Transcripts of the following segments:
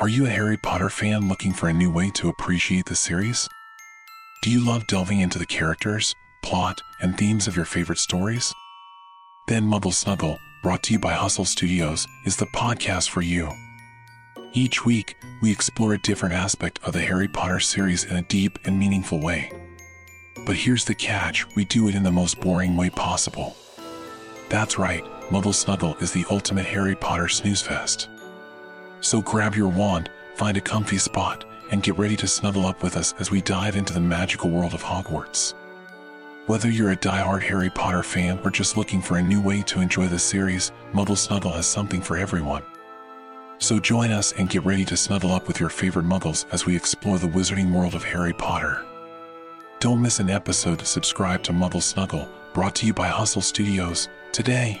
Are you a Harry Potter fan looking for a new way to appreciate the series? Do you love delving into the characters, plot, and themes of your favorite stories? Then Muggle Snuggle, brought to you by Hustle Studios, is the podcast for you. Each week, we explore a different aspect of the Harry Potter series in a deep and meaningful way. But here's the catch we do it in the most boring way possible. That's right, Muggle Snuggle is the ultimate Harry Potter snooze fest. So grab your wand, find a comfy spot, and get ready to snuggle up with us as we dive into the magical world of Hogwarts. Whether you're a die-hard Harry Potter fan or just looking for a new way to enjoy the series, Muggle Snuggle has something for everyone. So join us and get ready to snuggle up with your favorite muggles as we explore the wizarding world of Harry Potter. Don't miss an episode. Subscribe to Muggle Snuggle, brought to you by Hustle Studios, today.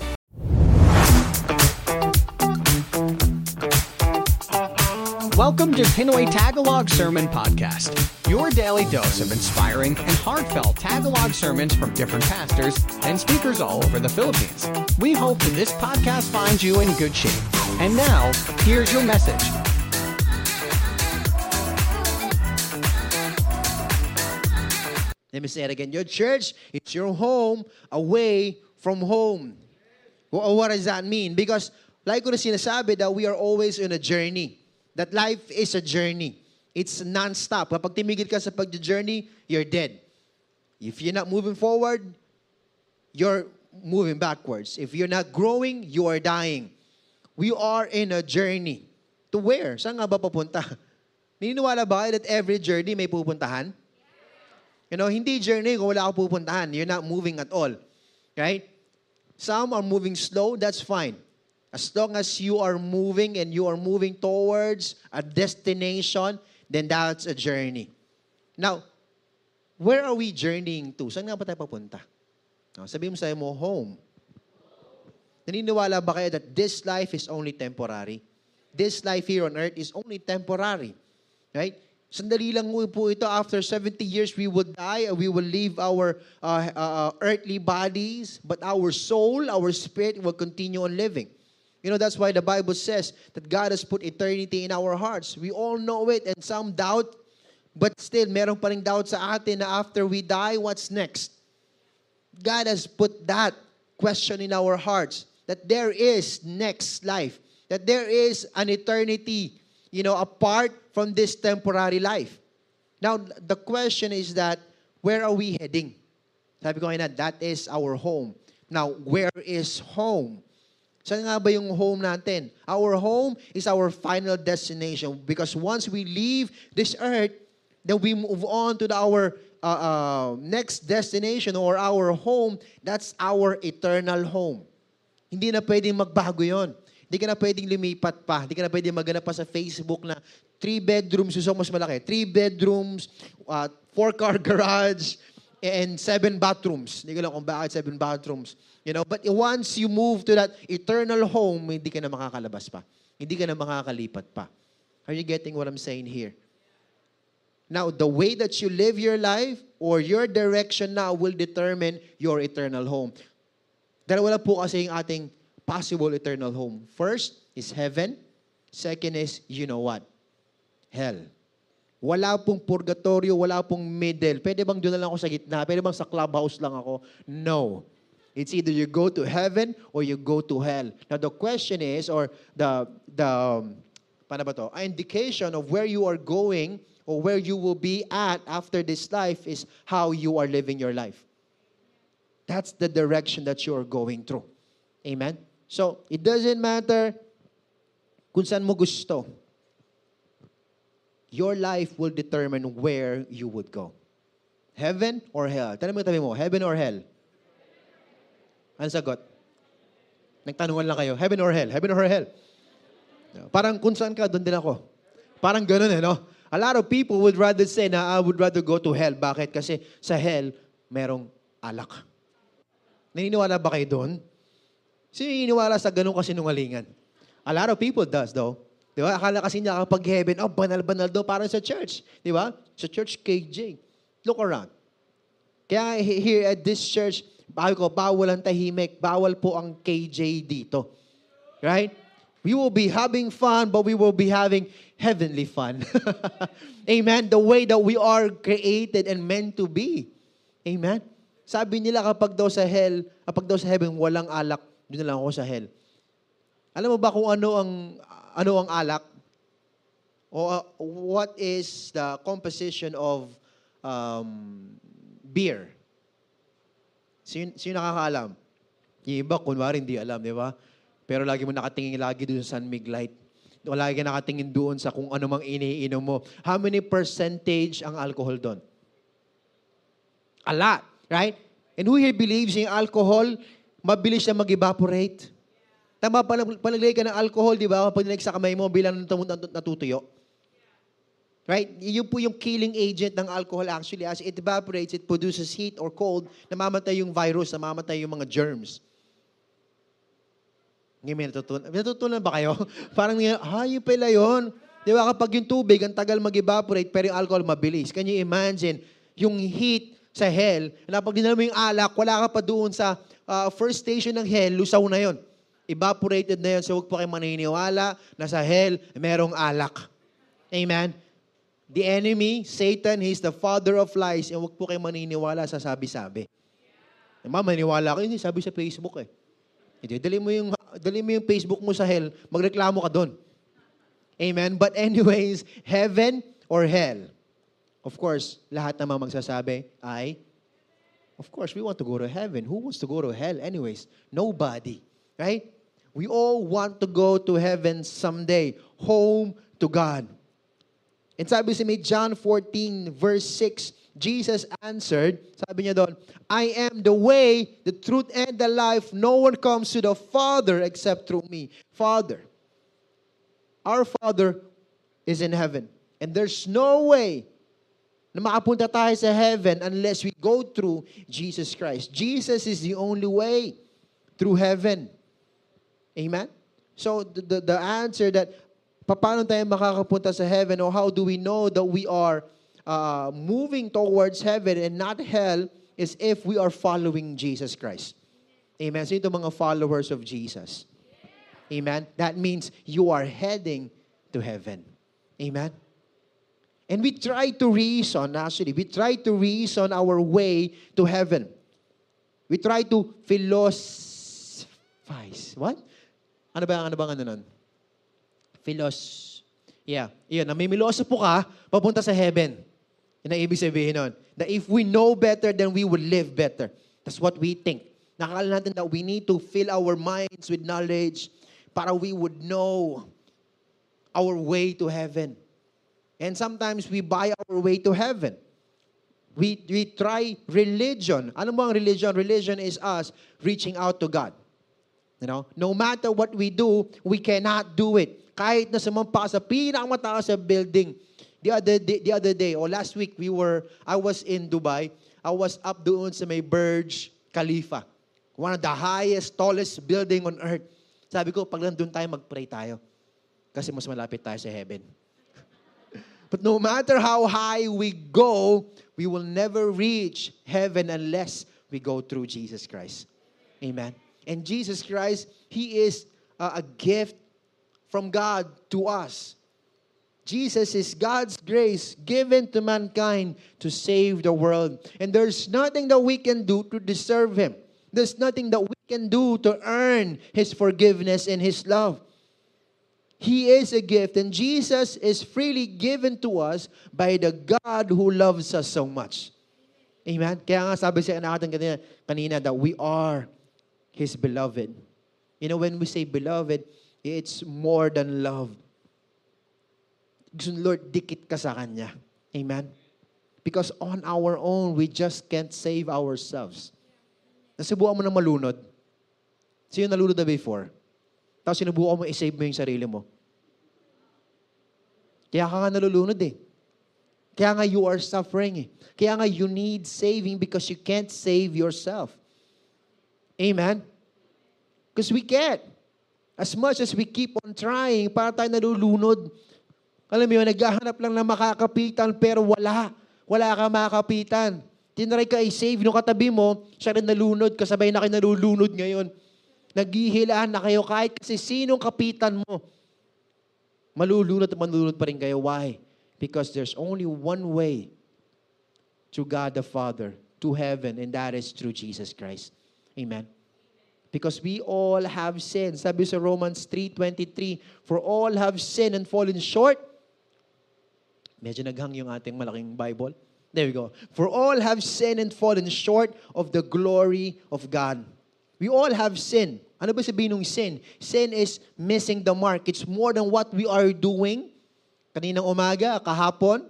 Welcome to Pinoy Tagalog Sermon Podcast, your daily dose of inspiring and heartfelt Tagalog sermons from different pastors and speakers all over the Philippines. We hope that this podcast finds you in good shape. And now, here's your message. Let me say it again. Your church, it's your home away from home. Wh- What does that mean? Because like ko na sinasabi that we are always in a journey. That life is a journey. It's non-stop. Kapag timigil ka sa pag-journey, you're dead. If you're not moving forward, you're moving backwards. If you're not growing, you are dying. We are in a journey. To where? Saan nga ba papunta? Naniniwala ba kayo that every journey may pupuntahan? You know, hindi journey kung wala ka pupuntahan. You're not moving at all. Right? Some are moving slow, that's fine. As long as you are moving and you are moving towards a destination, then that's a journey. Now, where are we journeying to? Saan nga ba tayo papunta? No, sabihin mo sa'yo mo, home. Naniniwala ba kayo that this life is only temporary? This life here on earth is only temporary. Right? Sandali lang po ito. After 70 years, we will die. We will leave our uh, uh, earthly bodies. But our soul, our spirit will continue on living. You know, that's why the Bible says that God has put eternity in our hearts. We all know it and some doubt. But still, meron pa doubt sa atin na after we die, what's next? God has put that question in our hearts that there is next life, that there is an eternity, you know, apart from this temporary life. Now, the question is that where are we heading? Sabi ko that is our home. Now, where is home? Saan nga ba yung home natin? Our home is our final destination because once we leave this earth, then we move on to the, our uh, uh, next destination or our home. That's our eternal home. Hindi na pwedeng magbago yon. Hindi ka na pwedeng lumipat pa. Hindi ka na pwedeng maghanap pa sa Facebook na three bedrooms, gusto mas malaki. Three bedrooms, uh, four-car garage, and seven bathrooms. Hindi ko lang kung bakit seven bathrooms. You know, but once you move to that eternal home, hindi ka na makakalabas pa. Hindi ka na makakalipat pa. Are you getting what I'm saying here? Now, the way that you live your life or your direction now will determine your eternal home. Dalawa po kasi yung ating possible eternal home. First is heaven. Second is, you know what? Hell. Wala pong purgatorio, wala pong middle. Pwede bang doon na lang ako sa gitna? Pwede bang sa clubhouse lang ako? No. It's either you go to heaven or you go to hell. Now the question is, or the, the, um, ba to? An indication of where you are going or where you will be at after this life is how you are living your life. That's the direction that you're going through. Amen? So, it doesn't matter kung saan mo gusto. Your life will determine where you would go. Heaven or hell? Tanong mo tabi mo, heaven or hell? Ano sagot? Nagtanungan lang kayo, heaven or hell? Heaven or hell? Parang kung saan ka, doon din ako. Parang ganun eh, no? A lot of people would rather say na I would rather go to hell. Bakit? Kasi sa hell, merong alak. Naniniwala ba kayo doon? Sino naniniwala sa ganun kasinungalingan? A lot of people does though. Di ba? Akala kasi niya kapag heaven, oh, banal-banal daw para sa church. Di ba? Sa church KJ. Look around. Kaya he- here at this church, bago ko, bawal ang tahimik. Bawal po ang KJ dito. Right? We will be having fun, but we will be having heavenly fun. Amen? The way that we are created and meant to be. Amen? Sabi nila kapag daw sa hell, kapag daw sa heaven, walang alak, doon na lang ako sa hell. Alam mo ba kung ano ang ano ang alak? O uh, what is the composition of um, beer? Sino, sino nakakaalam? Yung iba, kunwari, hindi alam, di ba? Pero lagi mo nakatingin lagi doon sa San Mig Light. O lagi ka nakatingin doon sa kung ano mang iniinom mo. How many percentage ang alcohol doon? A lot, right? And who here believes in alcohol, mabilis na mag-evaporate? Tama, palag- palaglagay ka ng alcohol, di ba? Kapag nilagay sa kamay mo, bilang nat- nat- natutuyo. Right? Yun po yung killing agent ng alcohol actually. As it evaporates, it produces heat or cold, namamatay yung virus, namamatay yung mga germs. Ngayon may natutunan. May natutunan ba kayo? Parang, ha, yun pala yun. Di ba kapag yung tubig, ang tagal mag-evaporate, pero yung alcohol mabilis. Can you imagine yung heat sa hell, na pag dinala mo yung alak, wala ka pa doon sa uh, first station ng hell, lusaw na yon. Evaporated na yun. So huwag po kayo maniniwala na sa hell, merong alak. Amen? The enemy, Satan, he's the father of lies. And huwag po kayo maniniwala sa sabi-sabi. Diba, maniwala kayo, hindi sabi sa Facebook eh. Hindi, dali mo yung, dali mo yung Facebook mo sa hell, magreklamo ka doon. Amen? But anyways, heaven or hell? Of course, lahat naman magsasabi ay, of course, we want to go to heaven. Who wants to go to hell anyways? Nobody. Right? We all want to go to heaven someday. Home to God. And sabi sa may John 14 verse 6, Jesus answered, sabi niya doon, I am the way, the truth, and the life. No one comes to the Father except through me. Father, our Father is in heaven. And there's no way na makapunta tayo sa heaven unless we go through Jesus Christ. Jesus is the only way through heaven. Amen? So the, the, the answer that paano tayo makakapunta sa heaven or how do we know that we are uh, moving towards heaven and not hell is if we are following Jesus Christ. Amen. So ito mga followers of Jesus. Amen. That means you are heading to heaven. Amen. And we try to reason, actually, we try to reason our way to heaven. We try to philosophize. What? Ano ba, ano ba ano nun? Philos... Yeah, yun. Namimiloso po ka, papunta sa heaven. Yun ang ibig sabihin nun. That if we know better, then we will live better. That's what we think. Nakakala natin that we need to fill our minds with knowledge para we would know our way to heaven. And sometimes we buy our way to heaven. We, we try religion. Ano mo ang religion? Religion is us reaching out to God. You know, no matter what we do, we cannot do it. Kahit na sumampa sa pinakamataas sa building. The other day, the other day or last week we were I was in Dubai. I was up doon sa may Burj Khalifa. One of the highest, tallest building on earth. Sabi ko, pag nandun tayo, mag-pray tayo. Kasi mas malapit tayo sa heaven. But no matter how high we go, we will never reach heaven unless we go through Jesus Christ. Amen. And Jesus Christ, He is a gift from God to us. Jesus is God's grace given to mankind to save the world. And there's nothing that we can do to deserve Him. There's nothing that we can do to earn His forgiveness and His love. He is a gift, and Jesus is freely given to us by the God who loves us so much. Amen? Kaya nga sabi sa natin kanina, kanina that we are His beloved. You know, when we say beloved, it's more than love. Gusto Lord, dikit ka sa Kanya. Amen? Because on our own, we just can't save ourselves. Nasubukan mo na malunod. Sino nalunod na before? Tapos sinubukan mo i-save mo yung sarili mo. Kaya ka nga nalulunod eh. Kaya nga you are suffering eh. Kaya nga you need saving because you can't save yourself. Amen? Because we can't. As much as we keep on trying, para tayo nalulunod. Alam mo yun, naghahanap lang na makakapitan pero wala. Wala ka makakapitan. Tinry ka i-save nung katabi mo, siya rin nalunod, kasabay na kayo nalulunod ngayon. Naghihilaan na kayo kahit kasi sinong kapitan mo. Malulunod at malulunod pa rin kayo. Why? Because there's only one way to God the Father, to heaven, and that is through Jesus Christ. Amen. Because we all have sinned. Sabi sa Romans 3.23, For all have sinned and fallen short. Medyo naghang yung ating malaking Bible. There we go. For all have sinned and fallen short of the glory of God. We all have sin. Ano ba sabihin ng sin? Sin is missing the mark. It's more than what we are doing. Kaninang umaga, kahapon.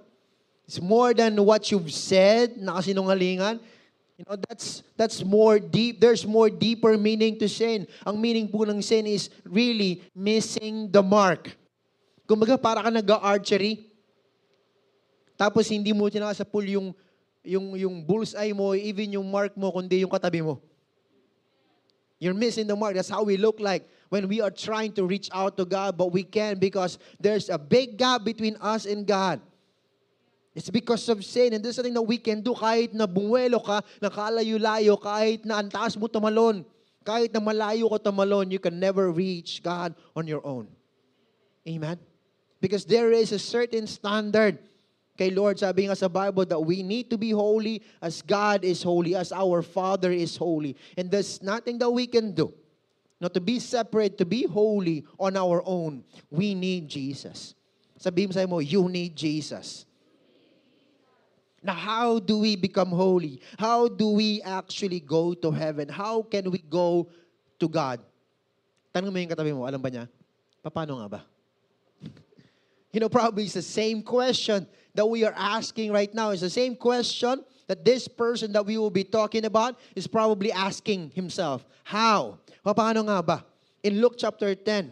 It's more than what you've said, nakasinungalingan. You know, that's that's more deep. There's more deeper meaning to sin. Ang meaning po ng sin is really missing the mark. Kumbaga, para ka nag-archery, tapos hindi mo tinakasapul yung, yung, yung bullseye mo, even yung mark mo, kundi yung katabi mo. You're missing the mark. That's how we look like when we are trying to reach out to God, but we can't because there's a big gap between us and God. It's because of sin. And there's something that we can do kahit na bumuelo ka, nakalayo-layo, kahit na antaas mo tumalon, kahit na malayo ka tumalon, you can never reach God on your own. Amen? Because there is a certain standard kay Lord, sabi nga sa Bible that we need to be holy as God is holy, as our Father is holy. And there's nothing that we can do. Not to be separate, to be holy on our own. We need Jesus. Sabihin mo sa mo, you need Jesus. Now, how do we become holy? How do we actually go to heaven? How can we go to God? Tanong mo yung katabi mo, alam ba niya? Paano nga ba? You know, probably it's the same question that we are asking right now. It's the same question that this person that we will be talking about is probably asking himself. How? Paano nga ba? In Luke chapter 10,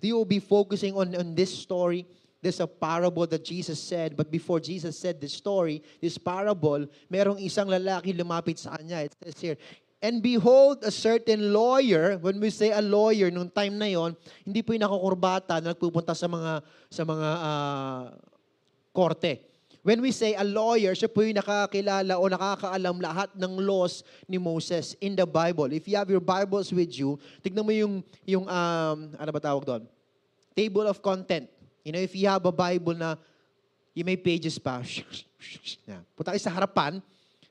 you will be focusing on, on this story. There's a parable that Jesus said, but before Jesus said this story, this parable, merong isang lalaki lumapit sa kanya. It says here, And behold, a certain lawyer, when we say a lawyer, nung time na yon, hindi po yung nakukurbata na nagpupunta sa mga, sa mga uh, korte. When we say a lawyer, siya po yung nakakilala o nakakaalam lahat ng laws ni Moses in the Bible. If you have your Bibles with you, tignan mo yung, yung um, ano ba tawag doon? Table of content. You know, if you have a Bible na yung may pages pa, punta kayo sa harapan,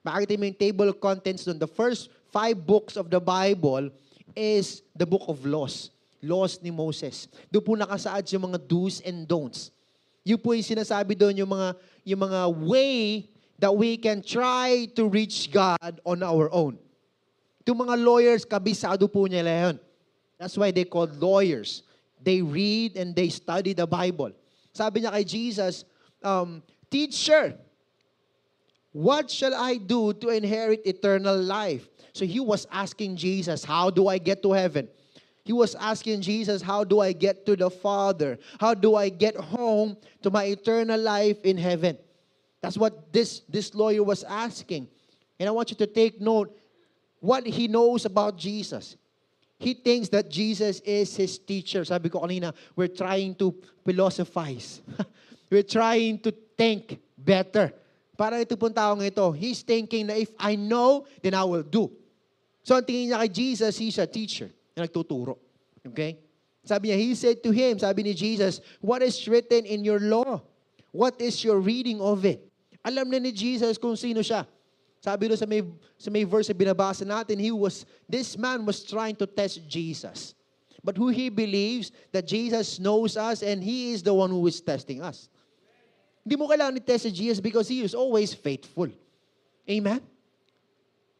makikita mo yung table of contents doon. The first five books of the Bible is the book of laws. Laws ni Moses. Doon po nakasaad yung mga do's and don'ts. Yun po yung sinasabi doon yung mga, yung mga way that we can try to reach God on our own. Itong mga lawyers, kabisado po nila yun. That's why they called lawyers. They read and they study the Bible. Sabi niya kay Jesus, um, Teacher, what shall I do to inherit eternal life? So he was asking Jesus, How do I get to heaven? He was asking Jesus, How do I get to the Father? How do I get home to my eternal life in heaven? That's what this, this lawyer was asking. And I want you to take note what he knows about Jesus. He thinks that Jesus is his teacher. Sabi ko kanina, we're trying to philosophize. we're trying to think better. Para ito pong taong ito, he's thinking na if I know, then I will do. So ang tingin niya kay Jesus, he's a teacher na nagtuturo. Okay? Sabi niya, he said to him, sabi ni Jesus, what is written in your law? What is your reading of it? Alam na ni Jesus kung sino siya. Sabi doon sa may, sa may verse na binabasa natin, he was, this man was trying to test Jesus. But who he believes that Jesus knows us and he is the one who is testing us. Hindi mo kailangan i-test si Jesus because He is always faithful. Amen?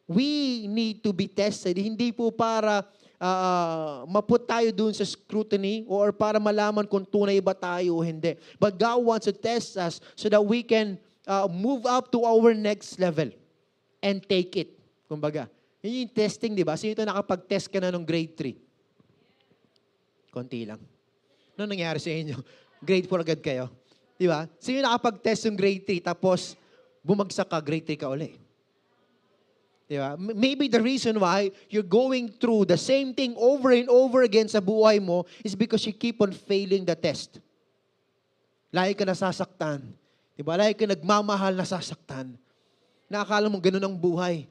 We need to be tested. Hindi po para uh, maput tayo dun sa scrutiny or para malaman kung tunay ba tayo o hindi. But God wants to test us so that we can uh, move up to our next level and take it. Kumbaga, yun yung testing, di ba? Sino ito nakapag-test ka na ng grade 3? Konti lang. Ano nangyari sa inyo? Grade 4 agad kayo? Di ba? Sino nakapag-test ng grade 3 tapos bumagsak ka, grade 3 ka uli? Di ba? Maybe the reason why you're going through the same thing over and over again sa buhay mo is because you keep on failing the test. Lagi ka nasasaktan. Di ba? Lagi ka nagmamahal nasasaktan. Nakakala mo ganun ang buhay.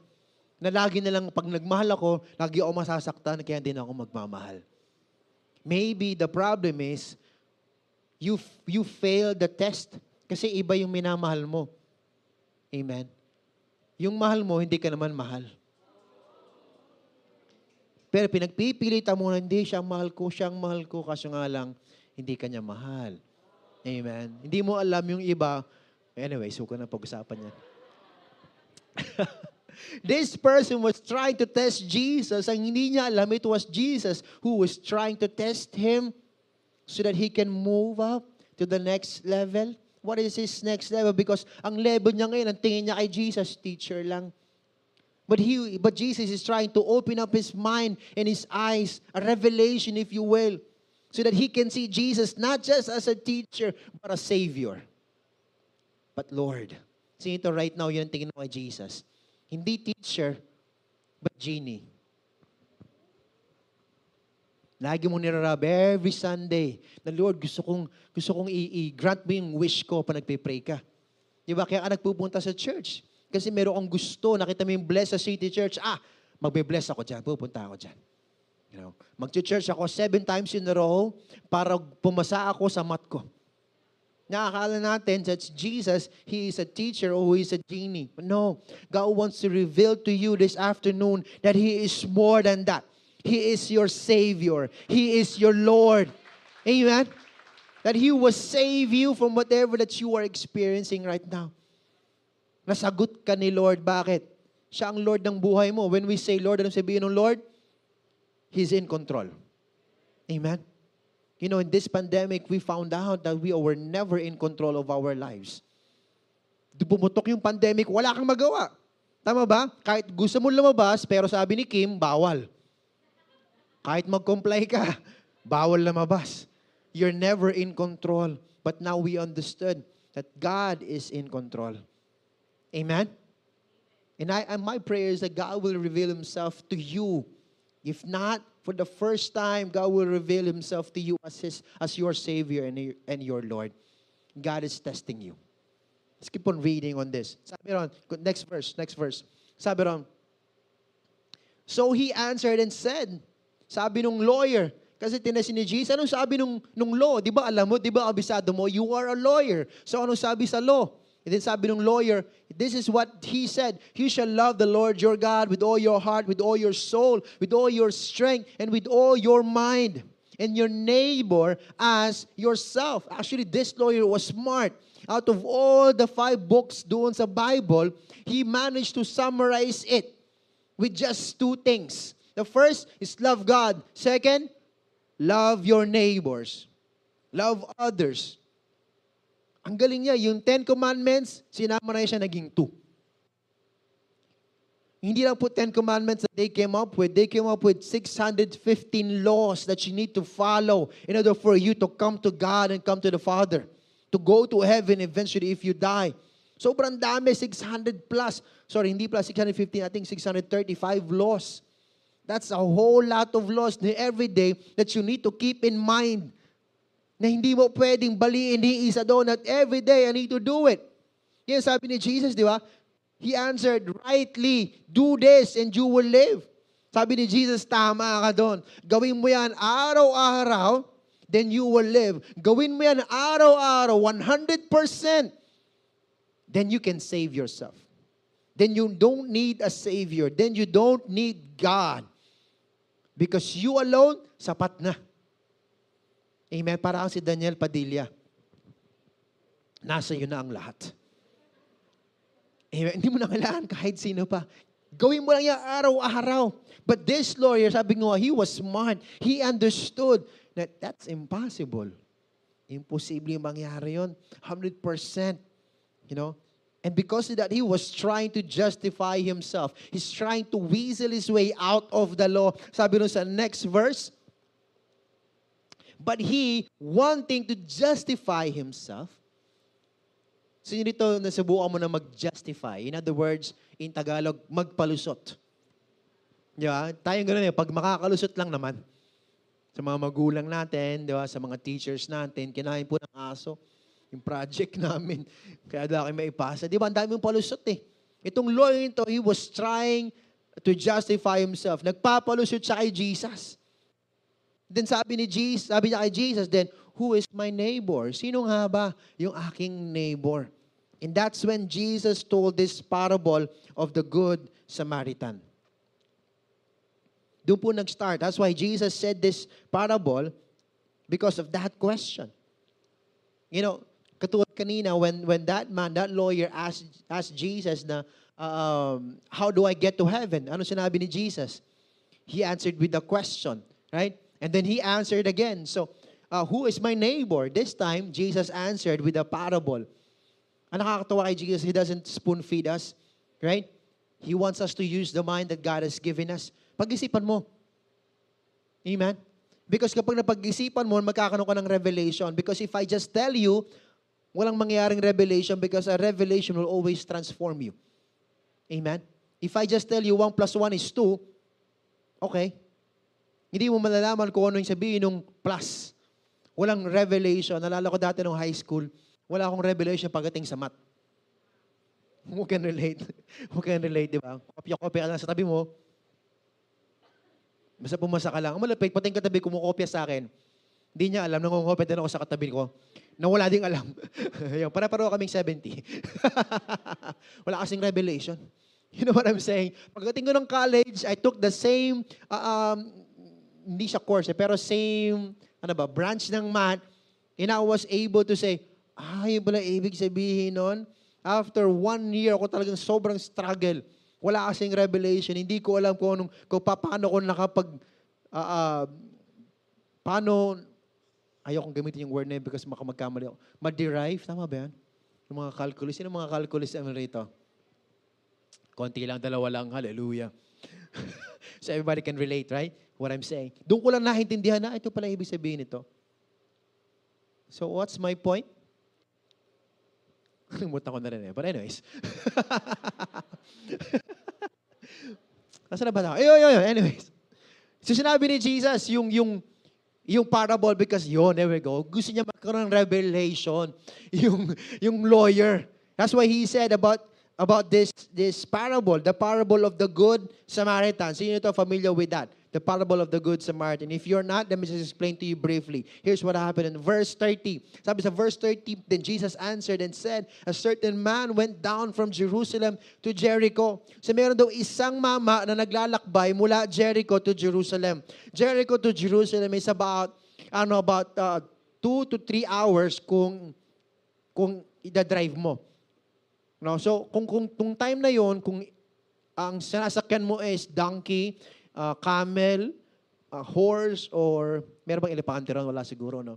Na lagi na lang pag nagmahal ako, lagi ako masasaktan, kaya hindi na ako magmamahal. Maybe the problem is, you, you failed the test kasi iba yung minamahal mo. Amen. Yung mahal mo, hindi ka naman mahal. Pero pinagpipilitan mo na hindi siyang mahal ko, siyang mahal ko, kaso nga lang, hindi ka niya mahal. Amen. Hindi mo alam yung iba. Anyway, suko na pag-usapan yan. This person was trying to test Jesus. Ang hindi niya alam, it was Jesus who was trying to test him so that he can move up to the next level. What is his next level? Because ang level niya ngayon, ang tingin niya kay Jesus, teacher lang. But he, but Jesus is trying to open up his mind and his eyes, a revelation, if you will, so that he can see Jesus not just as a teacher, but a savior. But Lord, see ito right now, yun ang tingin mo kay Jesus. Hindi teacher, but genie. Lagi mo nirarab every Sunday na Lord, gusto kong, gusto kong i-grant mo yung wish ko pa nagpe-pray ka. Di ba? Kaya ka nagpupunta sa church. Kasi meron kang gusto, nakita mo yung bless sa City Church, ah, magbe-bless ako dyan, pupunta ako dyan. You know, mag-church ako seven times in a row para pumasa ako sa mat ko. Nakakala natin that Jesus, He is a teacher or He is a genie. But no, God wants to reveal to you this afternoon that He is more than that. He is your Savior. He is your Lord. Amen? That He will save you from whatever that you are experiencing right now. Nasagot ka ni Lord. Bakit? Siya ang Lord ng buhay mo. When we say Lord, anong sabihin ng Lord? He's in control. Amen? You know, in this pandemic, we found out that we were never in control of our lives. Di Pumutok yung pandemic, wala kang magawa. Tama ba? Kahit gusto mo lumabas, pero sabi ni Kim, bawal. Kahit mag-comply ka, bawal lumabas. You're never in control. But now we understood that God is in control. Amen? And, I, and my prayer is that God will reveal Himself to you. If not, for the first time, God will reveal Himself to you as, his, as your Savior and and your Lord. God is testing you. Let's keep on reading on this. Sabi ron, next verse, next verse. Sabi ron, So he answered and said, sabi nung lawyer, kasi tinasin ni Jesus, anong sabi nung, nung law? Di ba alam mo, di ba abisado mo, you are a lawyer. So anong sabi sa law? Then sabi nung lawyer, this is what he said, You shall love the Lord your God with all your heart, with all your soul, with all your strength, and with all your mind. And your neighbor as yourself. Actually, this lawyer was smart. Out of all the five books doon sa Bible, he managed to summarize it with just two things. The first is love God. Second, love your neighbors. Love others. Ang galing niya, yung Ten Commandments, sinama na siya naging two. Hindi lang po Ten Commandments that they came up with. They came up with 615 laws that you need to follow in order for you to come to God and come to the Father. To go to heaven eventually if you die. Sobrang dami, 600 plus. Sorry, hindi plus 615, I think 635 laws. That's a whole lot of laws every day that you need to keep in mind na hindi mo pwedeng baliin ni isa doon at every day I need to do it. Yan sabi ni Jesus, di ba? He answered, rightly, do this and you will live. Sabi ni Jesus, tama ka doon. Gawin mo yan araw-araw, then you will live. Gawin mo yan araw-araw, 100%, then you can save yourself. Then you don't need a Savior. Then you don't need God. Because you alone, sapat na. Amen. Para si Daniel Padilla. nasa iyo na ang lahat. Eh, hindi mo na kailangan kahit sino pa. Gawin mo lang yan araw-araw. But this lawyer, sabi nga, he was smart. He understood that that's impossible. Imposible yung mangyari yun. 100%. You know? And because of that, he was trying to justify himself. He's trying to weasel his way out of the law. Sabi nun sa next verse, But he, wanting to justify himself, Sino dito nasubukan mo na mag-justify? In other words, in Tagalog, magpalusot. Di ba? Tayong gano'n eh, pag makakalusot lang naman. Sa mga magulang natin, di ba? Sa mga teachers natin, kinain po ng aso. Yung project namin. Kaya dahil may ipasa. Di ba? Ang dami mong palusot eh. Itong lawyer ito, he was trying to justify himself. Nagpapalusot siya kay Jesus. Then sabi ni Jesus, sabi niya kay Jesus, then, who is my neighbor? Sino nga ba yung aking neighbor? And that's when Jesus told this parable of the good Samaritan. Doon po nag-start. That's why Jesus said this parable because of that question. You know, katulad kanina, when, when that man, that lawyer asked, asked Jesus na, um, how do I get to heaven? Ano sinabi ni Jesus? He answered with a question, right? And then he answered again. So, uh, who is my neighbor? This time, Jesus answered with a parable. Ang nakakatawa kay Jesus, He doesn't spoon feed us, right? He wants us to use the mind that God has given us. Pag-isipan mo. Amen? Because kapag napag-isipan mo, magkakaroon ka ng revelation. Because if I just tell you, walang mangyayaring revelation because a revelation will always transform you. Amen? If I just tell you 1 plus 1 is 2, okay. Hindi mo malalaman kung ano yung sabihin ng plus. Walang revelation. Nalala ko dati nung high school, wala akong revelation pagdating sa math. Who can relate? Who can relate, di ba? Kopya-kopya lang sa tabi mo. Basta pumasa ka lang. Ang malapit, pati yung katabi kumukopya sa akin. Hindi niya alam, nangungopya din ako sa katabi ko, na wala ding alam. Ayun, para-paro kaming 70. wala kasing revelation. You know what I'm saying? Pagdating ko ng college, I took the same, uh, um, hindi siya course, eh, pero same, ano ba, branch ng math, and I was able to say, ah, yun pala ibig sabihin nun. After one year, ako talagang sobrang struggle. Wala kasing revelation. Hindi ko alam kung, anong, kung paano ko nakapag, uh, uh, paano, ayokong gamitin yung word na yun because magkamali ako. Ma-derive, tama ba yan? Yung mga calculus. Sino mga calculus naman rito? Konti lang, dalawa lang. Hallelujah. so everybody can relate, right? What I'm saying. Doon ko lang naintindihan na ito pala ibig sabihin nito. So what's my point? Kalimutan ko na rin eh. But anyways. Nasaan na ba na? Ayun, ayun. Anyways. So sinabi ni Jesus, yung, yung, yung parable, because yun, there we go. Gusto niya magkaroon ng revelation. Yung, yung lawyer. That's why he said about about this this parable, the parable of the good Samaritan. So you need to familiar with that the parable of the Good Samaritan. If you're not, let me just explain to you briefly. Here's what happened in verse 30. Sabi sa verse 30, then Jesus answered and said, A certain man went down from Jerusalem to Jericho. So meron daw isang mama na naglalakbay mula Jericho to Jerusalem. Jericho to Jerusalem is about, ano, about uh, two to three hours kung kung ida-drive mo. No? So, kung, kung, kung time na yon kung ang sinasakyan mo is donkey, uh, camel, uh, horse, or meron bang elepante ron? Wala siguro, no?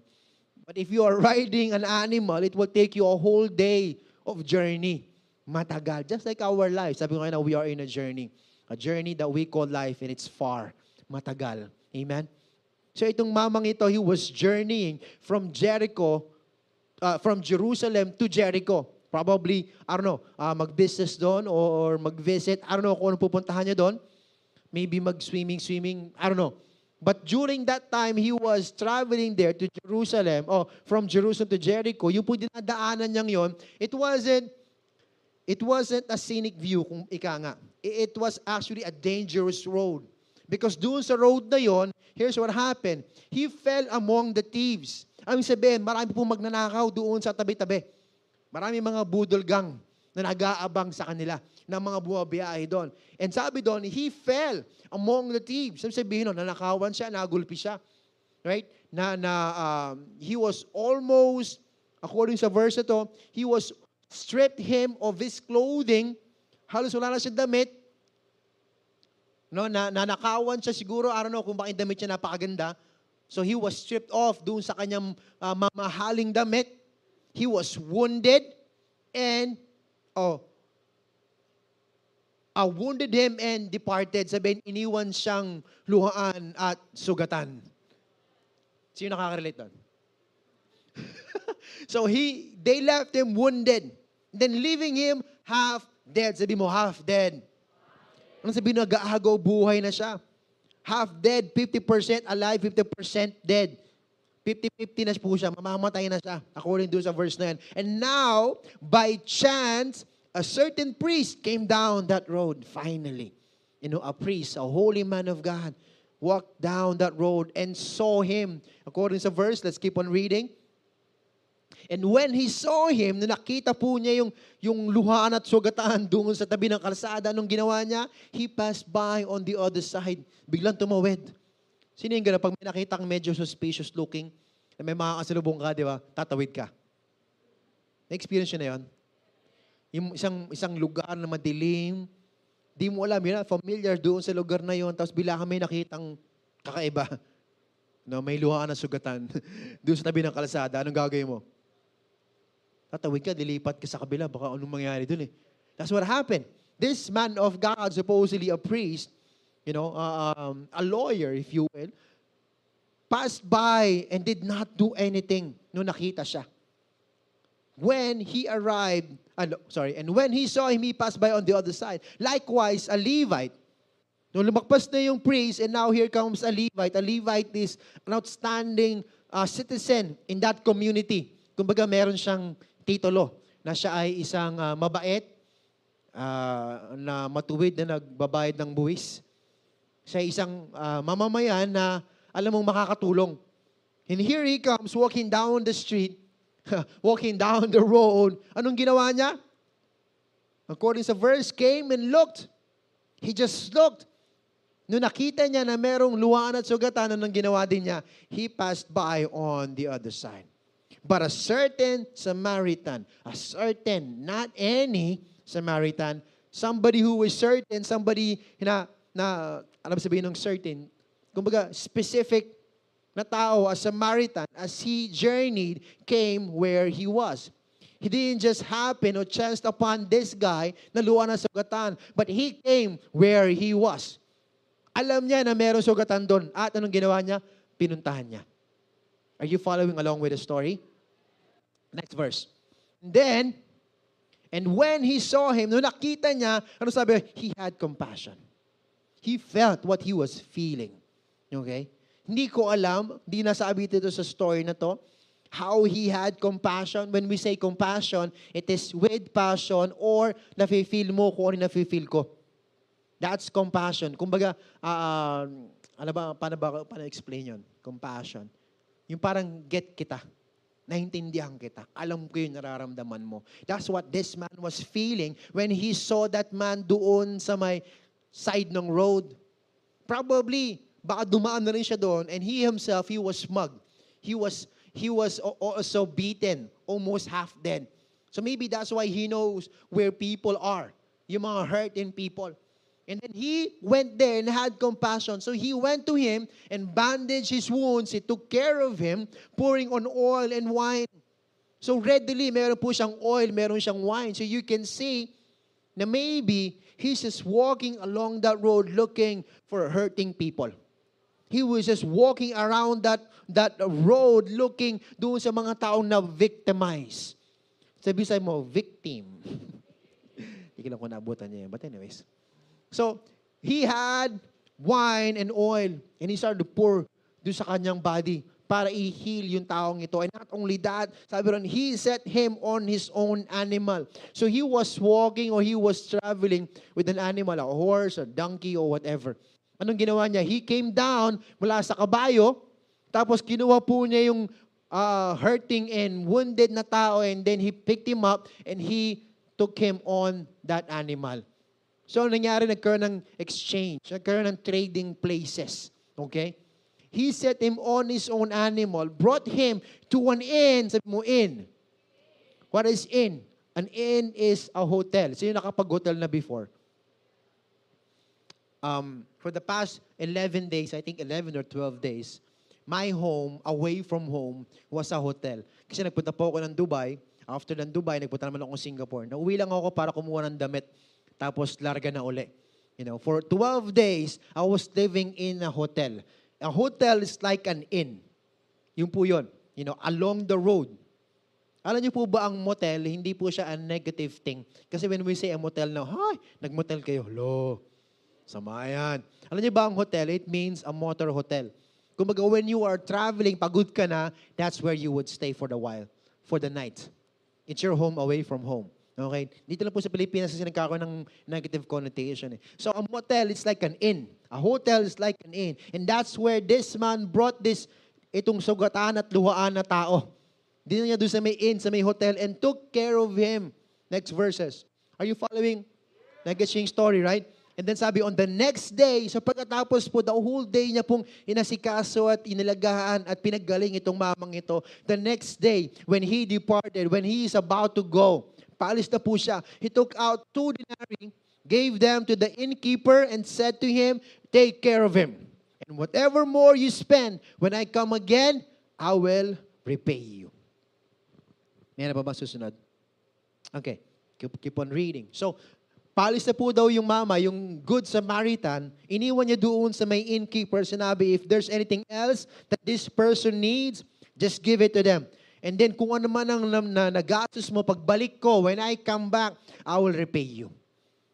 But if you are riding an animal, it will take you a whole day of journey. Matagal. Just like our life. Sabi ko na we are in a journey. A journey that we call life and it's far. Matagal. Amen? So itong mamang ito, he was journeying from Jericho, uh, from Jerusalem to Jericho. Probably, I don't know, uh, mag-business doon or mag-visit. I don't know kung ano pupuntahan niya doon maybe mag-swimming, swimming, I don't know. But during that time, he was traveling there to Jerusalem, or from Jerusalem to Jericho, yung po dinadaanan niyang yon, it wasn't, it wasn't a scenic view, kung ika nga. It was actually a dangerous road. Because doon sa road na yon, here's what happened. He fell among the thieves. Ang sabihin, marami po magnanakaw doon sa tabi-tabi. Marami mga budol gang na nag-aabang sa kanila ng mga bumabiyahe doon. And sabi doon, he fell among the thieves. Sabi sabihin nun, nanakawan siya, nagulpi siya. Right? Na, na um, he was almost according sa verse na to, he was stripped him of his clothing. Halos wala na siya damit. No, na, nanakawan siya siguro, I don't know kung bakit damit siya napakaganda. So he was stripped off doon sa kanyang ah, mamahaling damit. He was wounded and oh, uh, wounded him and departed. Sabihin, iniwan siyang luhaan at sugatan. Sino nakaka-relate doon? so he, they left him wounded. Then leaving him half dead. Sabi mo, half dead. Ano sabihin na gaagaw buhay na siya? Half dead, 50% alive, 50% dead. 50-50 na po siya, mamamatay na siya, according to sa verse na yan. And now, by chance, a certain priest came down that road, finally. You know, a priest, a holy man of God, walked down that road and saw him. According sa verse, let's keep on reading. And when he saw him, na nakita po niya yung, yung luhaan at sugatan doon sa tabi ng kalsada, anong ginawa niya? He passed by on the other side. Biglang tumawid. Sino yung gano'n? Pag may nakita kang medyo suspicious looking, may mga kasalubong ka, di ba? Tatawid ka. Na-experience nyo na yun? Yung isang, isang lugar na madilim, di mo alam, yun, familiar doon sa lugar na yon tapos bila ka may nakitang kakaiba. No, may luhaan na sugatan doon sa tabi ng kalsada. Anong gagawin mo? Tatawid ka, dilipat ka sa kabila, baka anong mangyari doon eh. That's what happened. This man of God, supposedly a priest, you know, uh, um, a lawyer, if you will, passed by and did not do anything nung nakita siya. When he arrived, ano, sorry, and when he saw him, he passed by on the other side. Likewise, a Levite, Nung lumakpas na yung priest, and now here comes a Levite. A Levite is an outstanding uh, citizen in that community. Kumbaga, meron siyang titulo na siya ay isang uh, mabait, uh, na matuwid na nagbabayad ng buwis. Siya ay isang uh, mamamayan na alam mong makakatulong. And here he comes walking down the street, walking down the road. Anong ginawa niya? According sa verse, came and looked. He just looked. Nung nakita niya na merong luhaan at sugatan, anong ginawa din niya? He passed by on the other side. But a certain Samaritan, a certain, not any Samaritan, somebody who was certain, somebody na, na alam sabihin ng certain, kumbaga specific na tao, a Samaritan, as he journeyed, came where he was. He didn't just happen or chanced upon this guy na luha ng sugatan, but he came where he was. Alam niya na meron sugatan doon. At anong ginawa niya? Pinuntahan niya. Are you following along with the story? Next verse. And then, and when he saw him, nung nakita niya, ano sabi? He had compassion. He felt what he was feeling. Okay? Hindi ko alam, hindi nasabi dito sa story na to, how he had compassion. When we say compassion, it is with passion or nafe-feel mo kung ano nafe-feel ko. That's compassion. Kumbaga, uh, ano ba, paano ba, paano explain yun? Compassion. Yung parang get kita. Naintindihan kita. Alam ko yung nararamdaman mo. That's what this man was feeling when he saw that man doon sa may side ng road. Probably, baka dumaan na rin siya doon and he himself, he was smug. He was, he was also beaten, almost half dead. So maybe that's why he knows where people are. Yung mga hurting people. And then he went there and had compassion. So he went to him and bandaged his wounds. He took care of him, pouring on oil and wine. So readily, meron po siyang oil, meron siyang wine. So you can see na maybe he's just walking along that road looking for hurting people. He was just walking around that, that road looking doon sa mga taong na victimized. Sabi sa mo, victim. Hindi ko lang kung naabutan niya yun. But anyways. So, he had wine and oil and he started to pour doon sa kanyang body para i-heal yung taong ito. And not only that, sabi ron, he set him on his own animal. So he was walking or he was traveling with an animal, a horse, a donkey, or whatever. Anong ginawa niya? He came down mula sa kabayo, tapos kinuha po niya yung uh, hurting and wounded na tao and then he picked him up and he took him on that animal. So, nangyari, nagkaroon ng exchange, nagkaroon ng trading places. Okay? He set him on his own animal, brought him to an inn, sabi mo, inn. What is inn? An inn is a hotel. Sino nakapag-hotel na before? Um, for the past 11 days, I think 11 or 12 days, my home, away from home, was a hotel. Kasi nagpunta po ako ng Dubai. After ng Dubai, nagpunta naman ako ng Singapore. Nauwi lang ako para kumuha ng damit. Tapos larga na uli. You know, for 12 days, I was living in a hotel. A hotel is like an inn. Yun po yun. You know, along the road. Alam niyo po ba ang motel, hindi po siya a negative thing. Kasi when we say a motel na, hi, nagmotel kayo. Lo, sama yan. Alam niyo ba ang hotel, it means a motor hotel. Kumbaga, when you are traveling, pagod ka na, that's where you would stay for the while, for the night. It's your home away from home. Okay? Dito lang po sa Pilipinas kasi nagkakaroon ng negative connotation. Eh. So, a motel is like an inn. A hotel is like an inn. And that's where this man brought this, itong sugatan at luhaan na tao. Dito niya doon sa may inn, sa may hotel, and took care of him. Next verses. Are you following? Nag-gets yung story, right? And then sabi, on the next day, so pagkatapos po, the whole day niya pong inasikaso at inilagahan at pinaggaling itong mamang ito, the next day, when he departed, when he is about to go, paalis na po siya, he took out two denarii, gave them to the innkeeper, and said to him, take care of him. And whatever more you spend, when I come again, I will repay you. May na ba ba susunod? Okay. Keep, keep on reading. So, palis na po daw yung mama, yung good Samaritan, iniwan niya doon sa may innkeeper, sinabi, if there's anything else that this person needs, just give it to them. And then kung ano man ang na, na, nagastos mo, pagbalik ko, when I come back, I will repay you.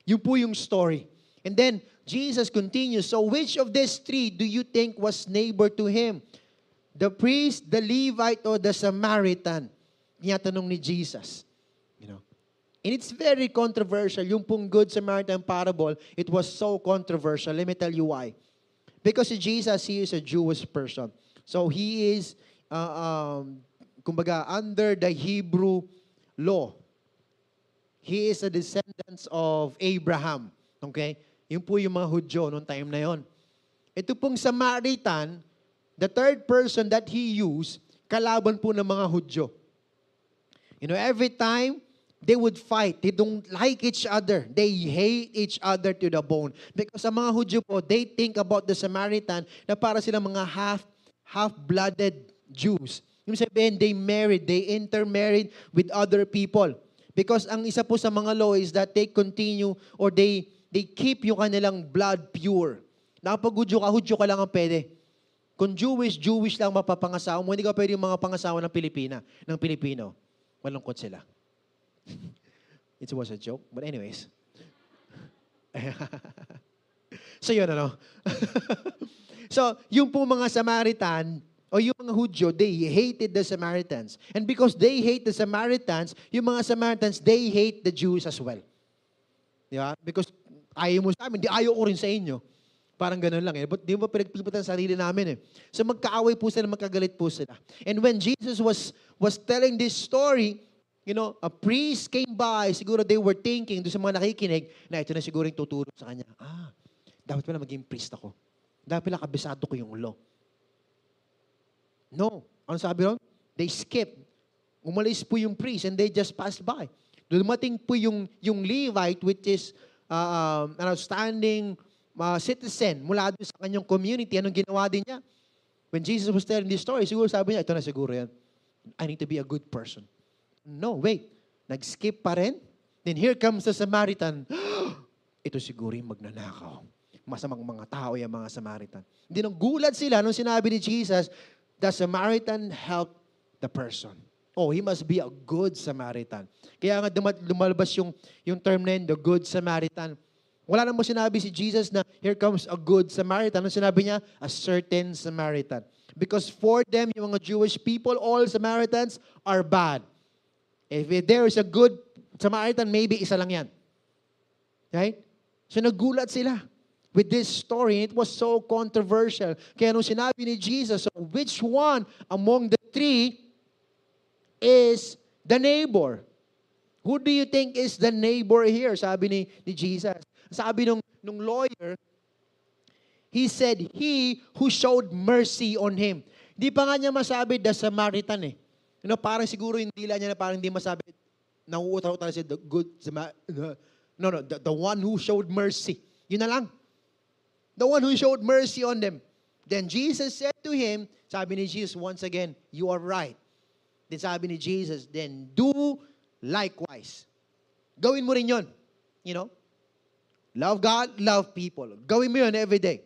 Yun po yung story. And then, Jesus continues, so which of these three do you think was neighbor to him? The priest, the Levite, or the Samaritan? Tinatanong ni Jesus. And it's very controversial. Yung pong Good Samaritan parable, it was so controversial. Let me tell you why. Because Jesus, he is a Jewish person. So he is, uh, um, kumbaga, under the Hebrew law. He is a descendant of Abraham. Okay? Yun po yung mga Hudyo noong time na yon. Ito pong Samaritan, the third person that he used, kalaban po ng mga Hudyo. You know, every time they would fight, they don't like each other. They hate each other to the bone. Because sa mga Hudyo po, they think about the Samaritan na para silang mga half, half-blooded Jews. Yung sabihin, they married, they intermarried with other people. Because ang isa po sa mga law is that they continue or they they keep yung kanilang blood pure. Na kapag Hudyo ka, Hudyo ka lang ang pwede. Kung Jewish, Jewish lang mapapangasawa mo, hindi ka pwede yung mga pangasawa ng Pilipina, ng Pilipino. Malungkot sila. It was a joke, but anyways. so yun ano. so, yung po mga Samaritan, o yung mga Hudyo, they hated the Samaritans. And because they hate the Samaritans, yung mga Samaritans, they hate the Jews as well. Di ba? Because ayaw mo sa amin, di ayaw ko rin sa inyo. Parang ganun lang eh. But di ba pinagpiliputan sa sarili namin eh. So magkaaway po sila, magkagalit po sila. And when Jesus was was telling this story, you know, a priest came by, siguro they were thinking, doon sa mga nakikinig, na ito na siguro yung tuturo sa kanya. Ah, dapat pala maging priest ako. Dapat pala kabisado ko yung law. No. Ano sabi ron? They skipped. Umalis po yung priest and they just passed by. Dumating po yung, yung Levite, which is uh, um, an outstanding uh, citizen mula doon sa kanyang community. Anong ginawa din niya? When Jesus was telling this story, siguro sabi niya, ito na siguro yan. I need to be a good person. No, wait. Nag-skip pa rin. Then here comes the Samaritan. ito siguro yung magnanakaw. Masamang mga tao yung mga Samaritan. Hindi nang gulat sila nung sinabi ni Jesus, the Samaritan helped the person. Oh, he must be a good Samaritan. Kaya nga lumalabas yung, yung term na yun, the good Samaritan. Wala namang sinabi si Jesus na here comes a good Samaritan. Ano sinabi niya? A certain Samaritan. Because for them, yung mga Jewish people, all Samaritans are bad. If there is a good Samaritan, maybe isa lang yan. Right? So nagulat sila with this story. It was so controversial. Kaya nung sinabi ni Jesus, so which one among the three is the neighbor? Who do you think is the neighbor here? Sabi ni, ni Jesus. Sabi nung, nung lawyer, he said, he who showed mercy on him. Di pa nga niya masabi the Samaritan eh. You know, parang siguro yung dila niya na parang hindi masabi, nauutal-utal si the good, no, no, the, the one who showed mercy. Yun na lang. The one who showed mercy on them. Then Jesus said to him, sabi ni Jesus once again, you are right. Then sabi ni Jesus, then do likewise. Gawin mo rin yun. You know? Love God, love people. Gawin mo yun every day.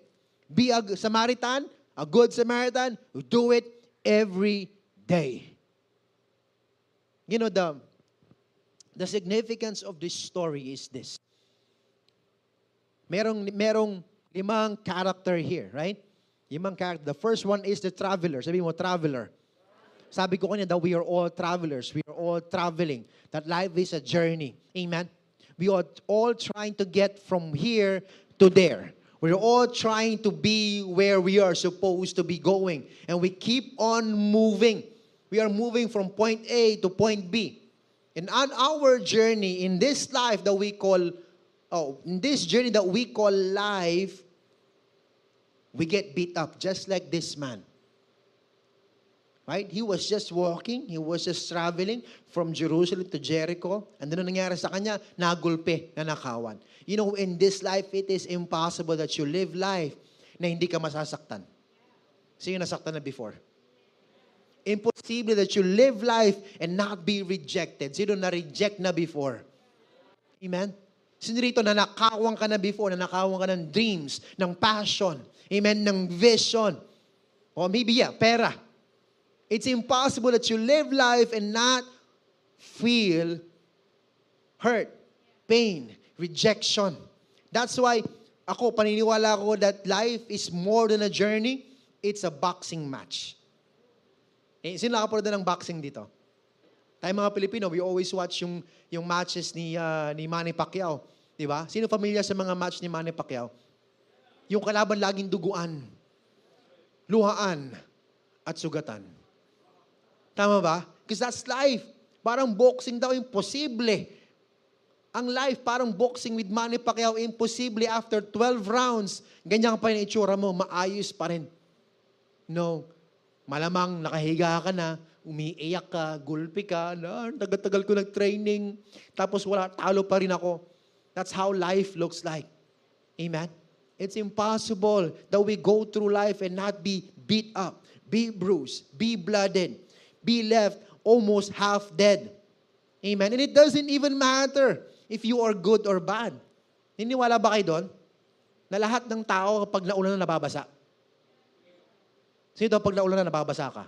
Be a Samaritan, a good Samaritan, do it every day. You know, the, the significance of this story is this. Merong, merong limang character here, right? Limang character. The first one is the traveler. Sabi mo, traveler. Sabi ko kanya that we are all travelers. We are all traveling. That life is a journey. Amen? We are all trying to get from here to there. We're all trying to be where we are supposed to be going. And we keep on moving. We are moving from point A to point B. And on our journey in this life that we call, oh, in this journey that we call life, we get beat up just like this man. Right? He was just walking, he was just traveling from Jerusalem to Jericho. And then ang nangyari sa kanya, nagulpe, nanakawan. You know, in this life, it is impossible that you live life na hindi ka masasaktan. Sino nasaktan na before? Impossible that you live life and not be rejected. Sino na-reject na before? Amen? Sino rito na nakawang ka na before, na nakawang ka ng dreams, ng passion, amen, ng vision, or maybe, yeah, pera. It's impossible that you live life and not feel hurt, pain, rejection. That's why ako, paniniwala ko that life is more than a journey, it's a boxing match. Eh, sino nakapanood na ng boxing dito? Tayo mga Pilipino, we always watch yung, yung matches ni, uh, ni Manny Pacquiao. Di ba? Sino familiar sa mga match ni Manny Pacquiao? Yung kalaban laging duguan, luhaan, at sugatan. Tama ba? Because that's life. Parang boxing daw, imposible. Ang life, parang boxing with Manny Pacquiao, imposible after 12 rounds. Ganyan pa yung itsura mo, maayos pa rin. No. Malamang nakahiga ka na, umiiyak ka, gulpi ka, na, tagal-tagal ko nag-training, tapos wala, talo pa rin ako. That's how life looks like. Amen? It's impossible that we go through life and not be beat up, be bruised, be blooded, be left almost half dead. Amen? And it doesn't even matter if you are good or bad. Niniwala ba kayo doon? Na lahat ng tao kapag naulan na nababasa. Sino pag naulan na nababasa ka?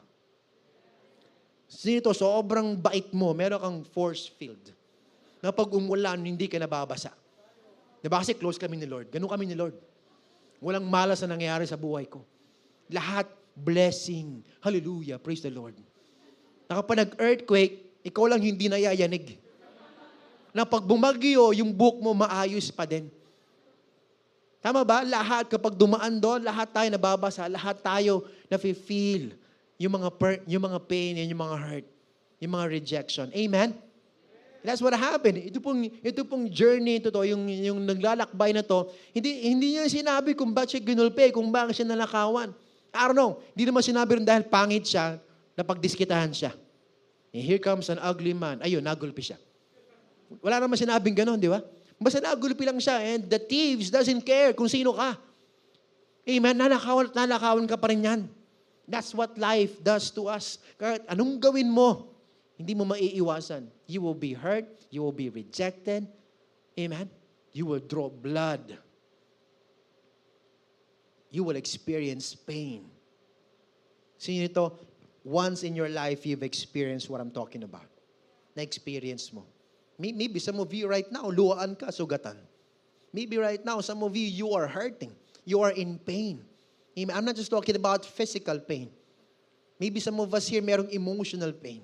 Sino sobrang bait mo, meron kang force field. Na pag umulan, hindi ka nababasa. Diba kasi close kami ni Lord. Ganun kami ni Lord. Walang malas na nangyayari sa buhay ko. Lahat blessing. Hallelujah. Praise the Lord. Na kapag nag-earthquake, ikaw lang hindi nayayanig. Na pag bumagyo, yung book mo maayos pa din. Tama ba? Lahat, kapag dumaan doon, lahat tayo nababasa, lahat tayo na-feel yung mga, per, yung mga pain and yung mga hurt, yung mga rejection. Amen? That's what happened. Ito pong, ito pong journey ito to, yung, yung naglalakbay na to, hindi, hindi niya sinabi kung bakit siya ginulpe, kung bakit siya nalakawan. I don't know. Hindi naman sinabi rin dahil pangit siya, na pagdiskitahan siya. And here comes an ugly man. Ayun, nagulpi siya. Wala naman sinabing ganon, di ba? Basta nagulpi lang siya and the thieves doesn't care kung sino ka. Amen? Nanakawan at nanakawan ka pa rin yan. That's what life does to us. Kahit anong gawin mo, hindi mo maiiwasan. You will be hurt. You will be rejected. Amen? You will draw blood. You will experience pain. Sino ito? Once in your life, you've experienced what I'm talking about. Na-experience mo. Maybe some of you right now, luhaan ka, sugatan. Maybe right now, some of you, you are hurting. You are in pain. I'm not just talking about physical pain. Maybe some of us here merong emotional pain.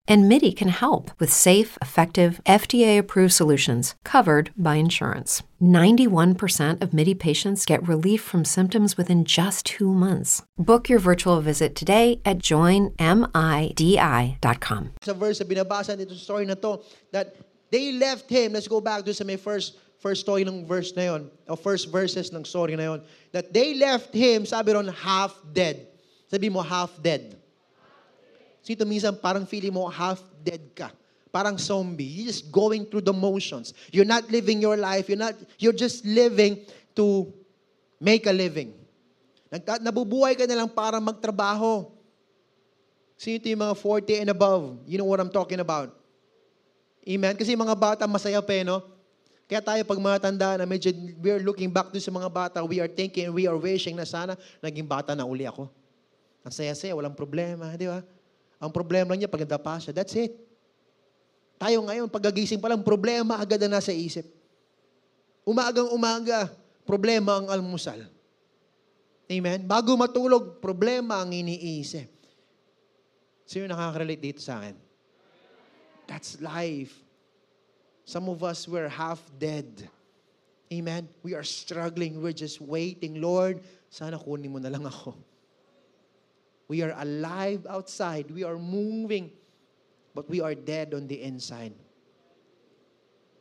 And MIDI can help with safe, effective, FDA approved solutions covered by insurance. 91% of MIDI patients get relief from symptoms within just two months. Book your virtual visit today at joinmidi.com. Sa verse na binabasa dito sa story na to, that they left him. Let's go back to sa first first story ng verse na yon, o first verses ng story na yon. That they left him, sabi ron, half dead. Sabi mo, half dead. Sito minsan parang feeling mo half dead ka. Parang zombie. You're just going through the motions. You're not living your life. You're not you're just living to make a living. Nagka, nabubuhay ka na lang para magtrabaho. Sino ito yung mga 40 and above? You know what I'm talking about. Amen? Kasi mga bata masaya pa eh, no? Kaya tayo pag mga tanda na medyo we're looking back to sa mga bata, we are thinking, we are wishing na sana naging bata na uli ako. Ang saya-saya, walang problema, di ba? Ang problema lang niya, pag nadapa siya, that's it. Tayo ngayon, paggagising pa lang, problema agad na nasa isip. Umagang umaga, problema ang almusal. Amen? Bago matulog, problema ang iniisip. Sino nakaka-relate dito sa akin? That's life. Some of us, we're half dead. Amen? We are struggling. We're just waiting. Lord, sana kunin mo na lang ako. We are alive outside. We are moving. But we are dead on the inside.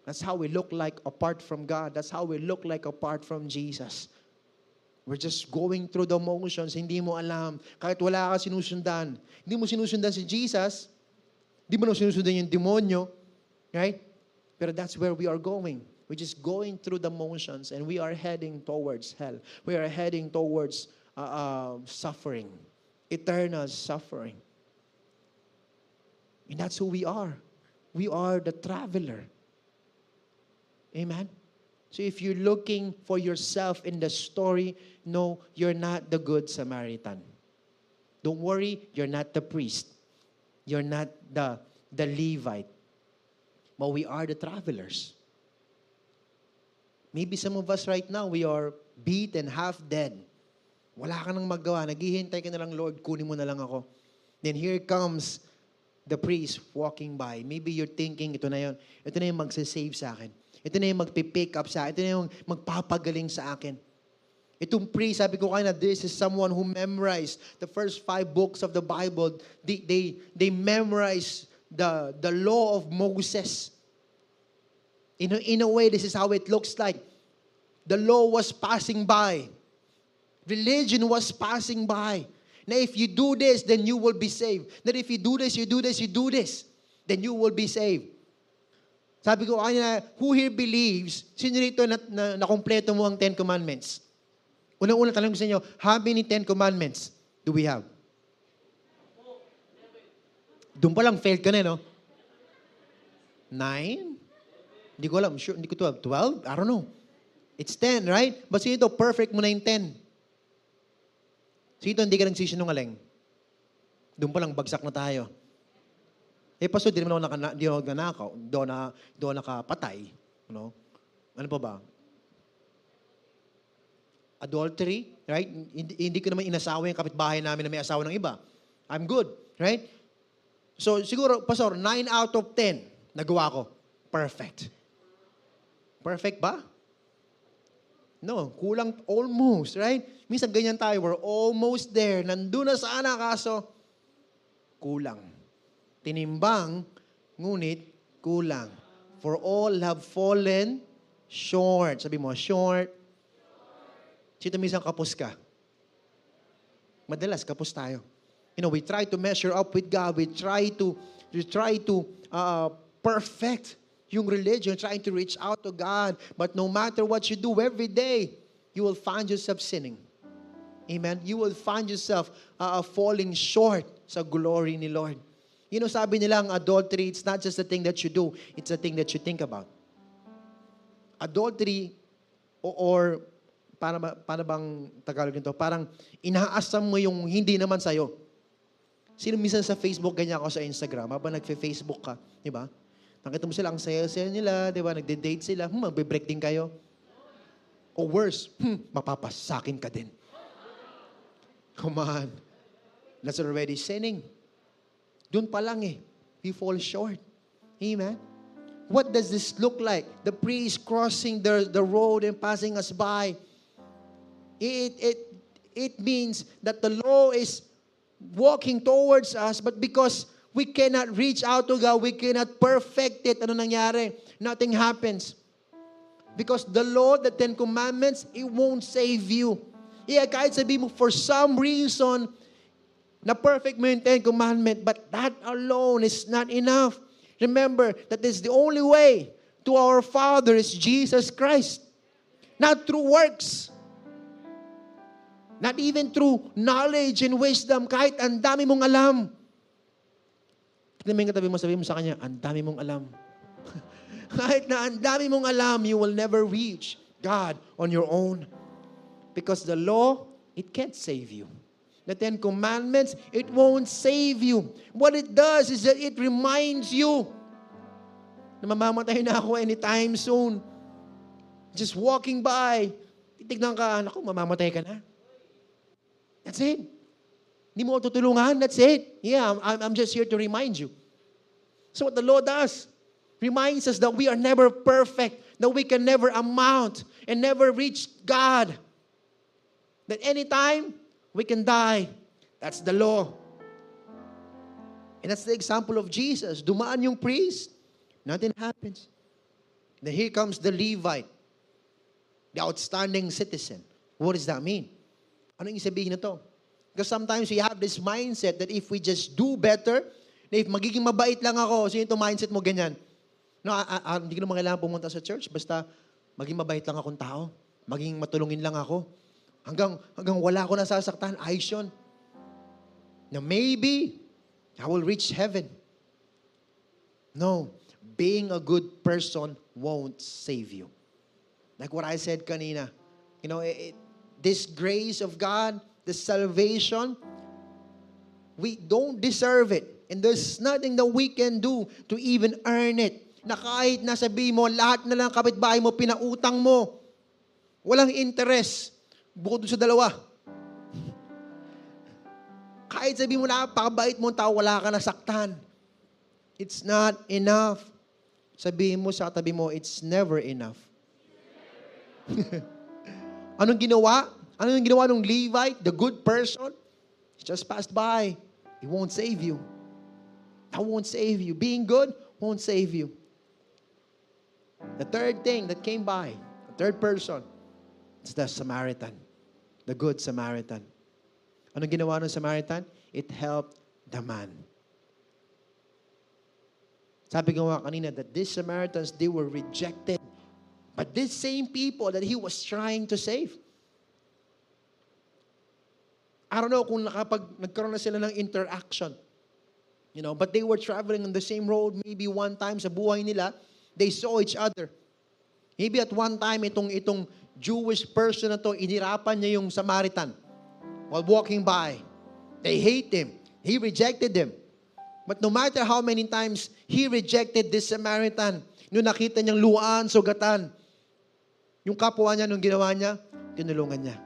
That's how we look like apart from God. That's how we look like apart from Jesus. We're just going through the motions. Hindi mo alam. Kahit wala ka sinusundan. Hindi mo sinusundan si Jesus. Hindi mo na sinusundan yung demonyo. Right? Pero that's where we are going. We're just going through the motions and we are heading towards hell. We are heading towards uh, uh, suffering eternal suffering. And that's who we are. We are the traveler. Amen? So if you're looking for yourself in the story, no, you're not the good Samaritan. Don't worry, you're not the priest. You're not the, the Levite. But we are the travelers. Maybe some of us right now, we are beat and half dead. Wala ka nang magawa. Naghihintay ka na lang, Lord, kunin mo na lang ako. Then here comes the priest walking by. Maybe you're thinking, ito na yun. Ito na yung magsasave sa akin. Ito na yung magpipick up sa akin. Ito na yung magpapagaling sa akin. Itong priest, sabi ko kanina, this is someone who memorized the first five books of the Bible. They, they, they memorized the, the law of Moses. In a, in a way, this is how it looks like. The law was passing by. Religion was passing by. Now, if you do this, then you will be saved. That if you do this, you do this, you do this, then you will be saved. Sabi ko kanina, who here believes, sino rito na, na, na kompleto mo ang Ten Commandments? Unang-una tanong ko sa inyo, how many Ten Commandments do we have? Doon pa lang, failed ka na, no? Nine? Hindi ko alam. Sure, hindi ko 12. 12? I don't know. It's 10, right? But ito, perfect mo na yung 10. Sino hindi ka nagsisinungaling? Doon pa lang, bagsak na tayo. Eh, paso, di naman ako nakana, di ako nanakaw. Doon na, doon nakapatay. No? Ano pa ba? Adultery, right? Hindi, hindi ko naman inasawa yung kapitbahay namin na may asawa ng iba. I'm good, right? So, siguro, Pastor, 9 out of 10, nagawa ko. Perfect. Perfect ba? No, kulang almost, right? Minsan ganyan tayo, we're almost there. Nandun na sana, kaso kulang. Tinimbang, ngunit kulang. For all have fallen short. Sabi mo, short. Sino minsan kapos ka? Madalas, kapos tayo. You know, we try to measure up with God. We try to, we try to uh, perfect yung religion, trying to reach out to God. But no matter what you do every day, you will find yourself sinning. Amen? You will find yourself uh, falling short sa glory ni Lord. You know, sabi nila ang adultery, it's not just a thing that you do, it's a thing that you think about. Adultery, or, or para, para bang Tagalog nito, parang inaasam mo yung hindi naman sa'yo. Sino minsan sa Facebook, ganyan ako sa Instagram, habang nagfe-Facebook ka, di ba? Nakita mo sila, ang saya-saya nila, di ba? Nagde-date sila, hmm, magbe-break din kayo. O worse, hmm, mapapasakin ka din. Come on. That's already sinning. Doon pa lang eh. we fall short. Amen. What does this look like? The priest crossing the, the road and passing us by. It, it, it means that the law is walking towards us, but because we cannot reach out to God, we cannot perfect it, ano nangyari? Nothing happens. Because the law, the Ten Commandments, it won't save you. Yeah, kahit sabi mo, for some reason, na perfect mo yung Ten Commandment, but that alone is not enough. Remember that is the only way to our Father is Jesus Christ. Not through works. Not even through knowledge and wisdom. Kahit ang dami mong alam. Tignan mo yung katabi mo, sabi mo sa kanya, ang dami mong alam. kahit na ang dami mong alam, you will never reach God on your own. Because the law, it can't save you. The Ten Commandments, it won't save you. What it does is that it reminds you na mamamatay na ako anytime soon. Just walking by, titignan ka, naku, mamamatay ka na. That's it. Hindi mo ako tutulungan, that's it. Yeah, I'm, I'm just here to remind you. So what the law does, reminds us that we are never perfect, that we can never amount and never reach God. That anytime, we can die. That's the law. And that's the example of Jesus. Dumaan yung priest, nothing happens. Then here comes the Levite, the outstanding citizen. What does that mean? Ano yung sabihin na to? Because sometimes we have this mindset that if we just do better, na if magiging mabait lang ako, so yung mindset mo ganyan. No, ah, ah, hindi ko naman kailangan pumunta sa church, basta maging mabait lang akong tao, maging matulungin lang ako, Hanggang, hanggang wala ko nasasaktan, ayos yun. Now maybe, I will reach heaven. No, being a good person won't save you. Like what I said kanina, you know, it, this grace of God, the salvation, we don't deserve it. And there's nothing that we can do to even earn it. Na kahit nasabi mo, lahat na lang kapitbahay mo, pinautang mo. Walang interest. Bukod sa dalawa. Kahit sabi mo na, pakabait mo tao, wala ka nasaktan. It's not enough. Sabihin mo sa tabi mo, it's never enough. Anong ginawa? Ano yung ginawa ng Levite, the good person? He just passed by. He won't save you. That won't save you. Being good won't save you. The third thing that came by, the third person, is the Samaritan, the Good Samaritan. Ano ginawa ng Samaritan? It helped the man. Sabi ko nga kanina that these Samaritans, they were rejected. But these same people that he was trying to save, I don't know kung nakapag, nagkaroon na sila ng interaction. You know, but they were traveling on the same road maybe one time sa buhay nila. They saw each other. Maybe at one time, itong, itong Jewish person na to, inirapan niya yung Samaritan while walking by. They hate him. He rejected them. But no matter how many times he rejected this Samaritan, nung nakita niyang luwaan, sugatan, yung kapwa niya, nung ginawa niya, tinulungan niya.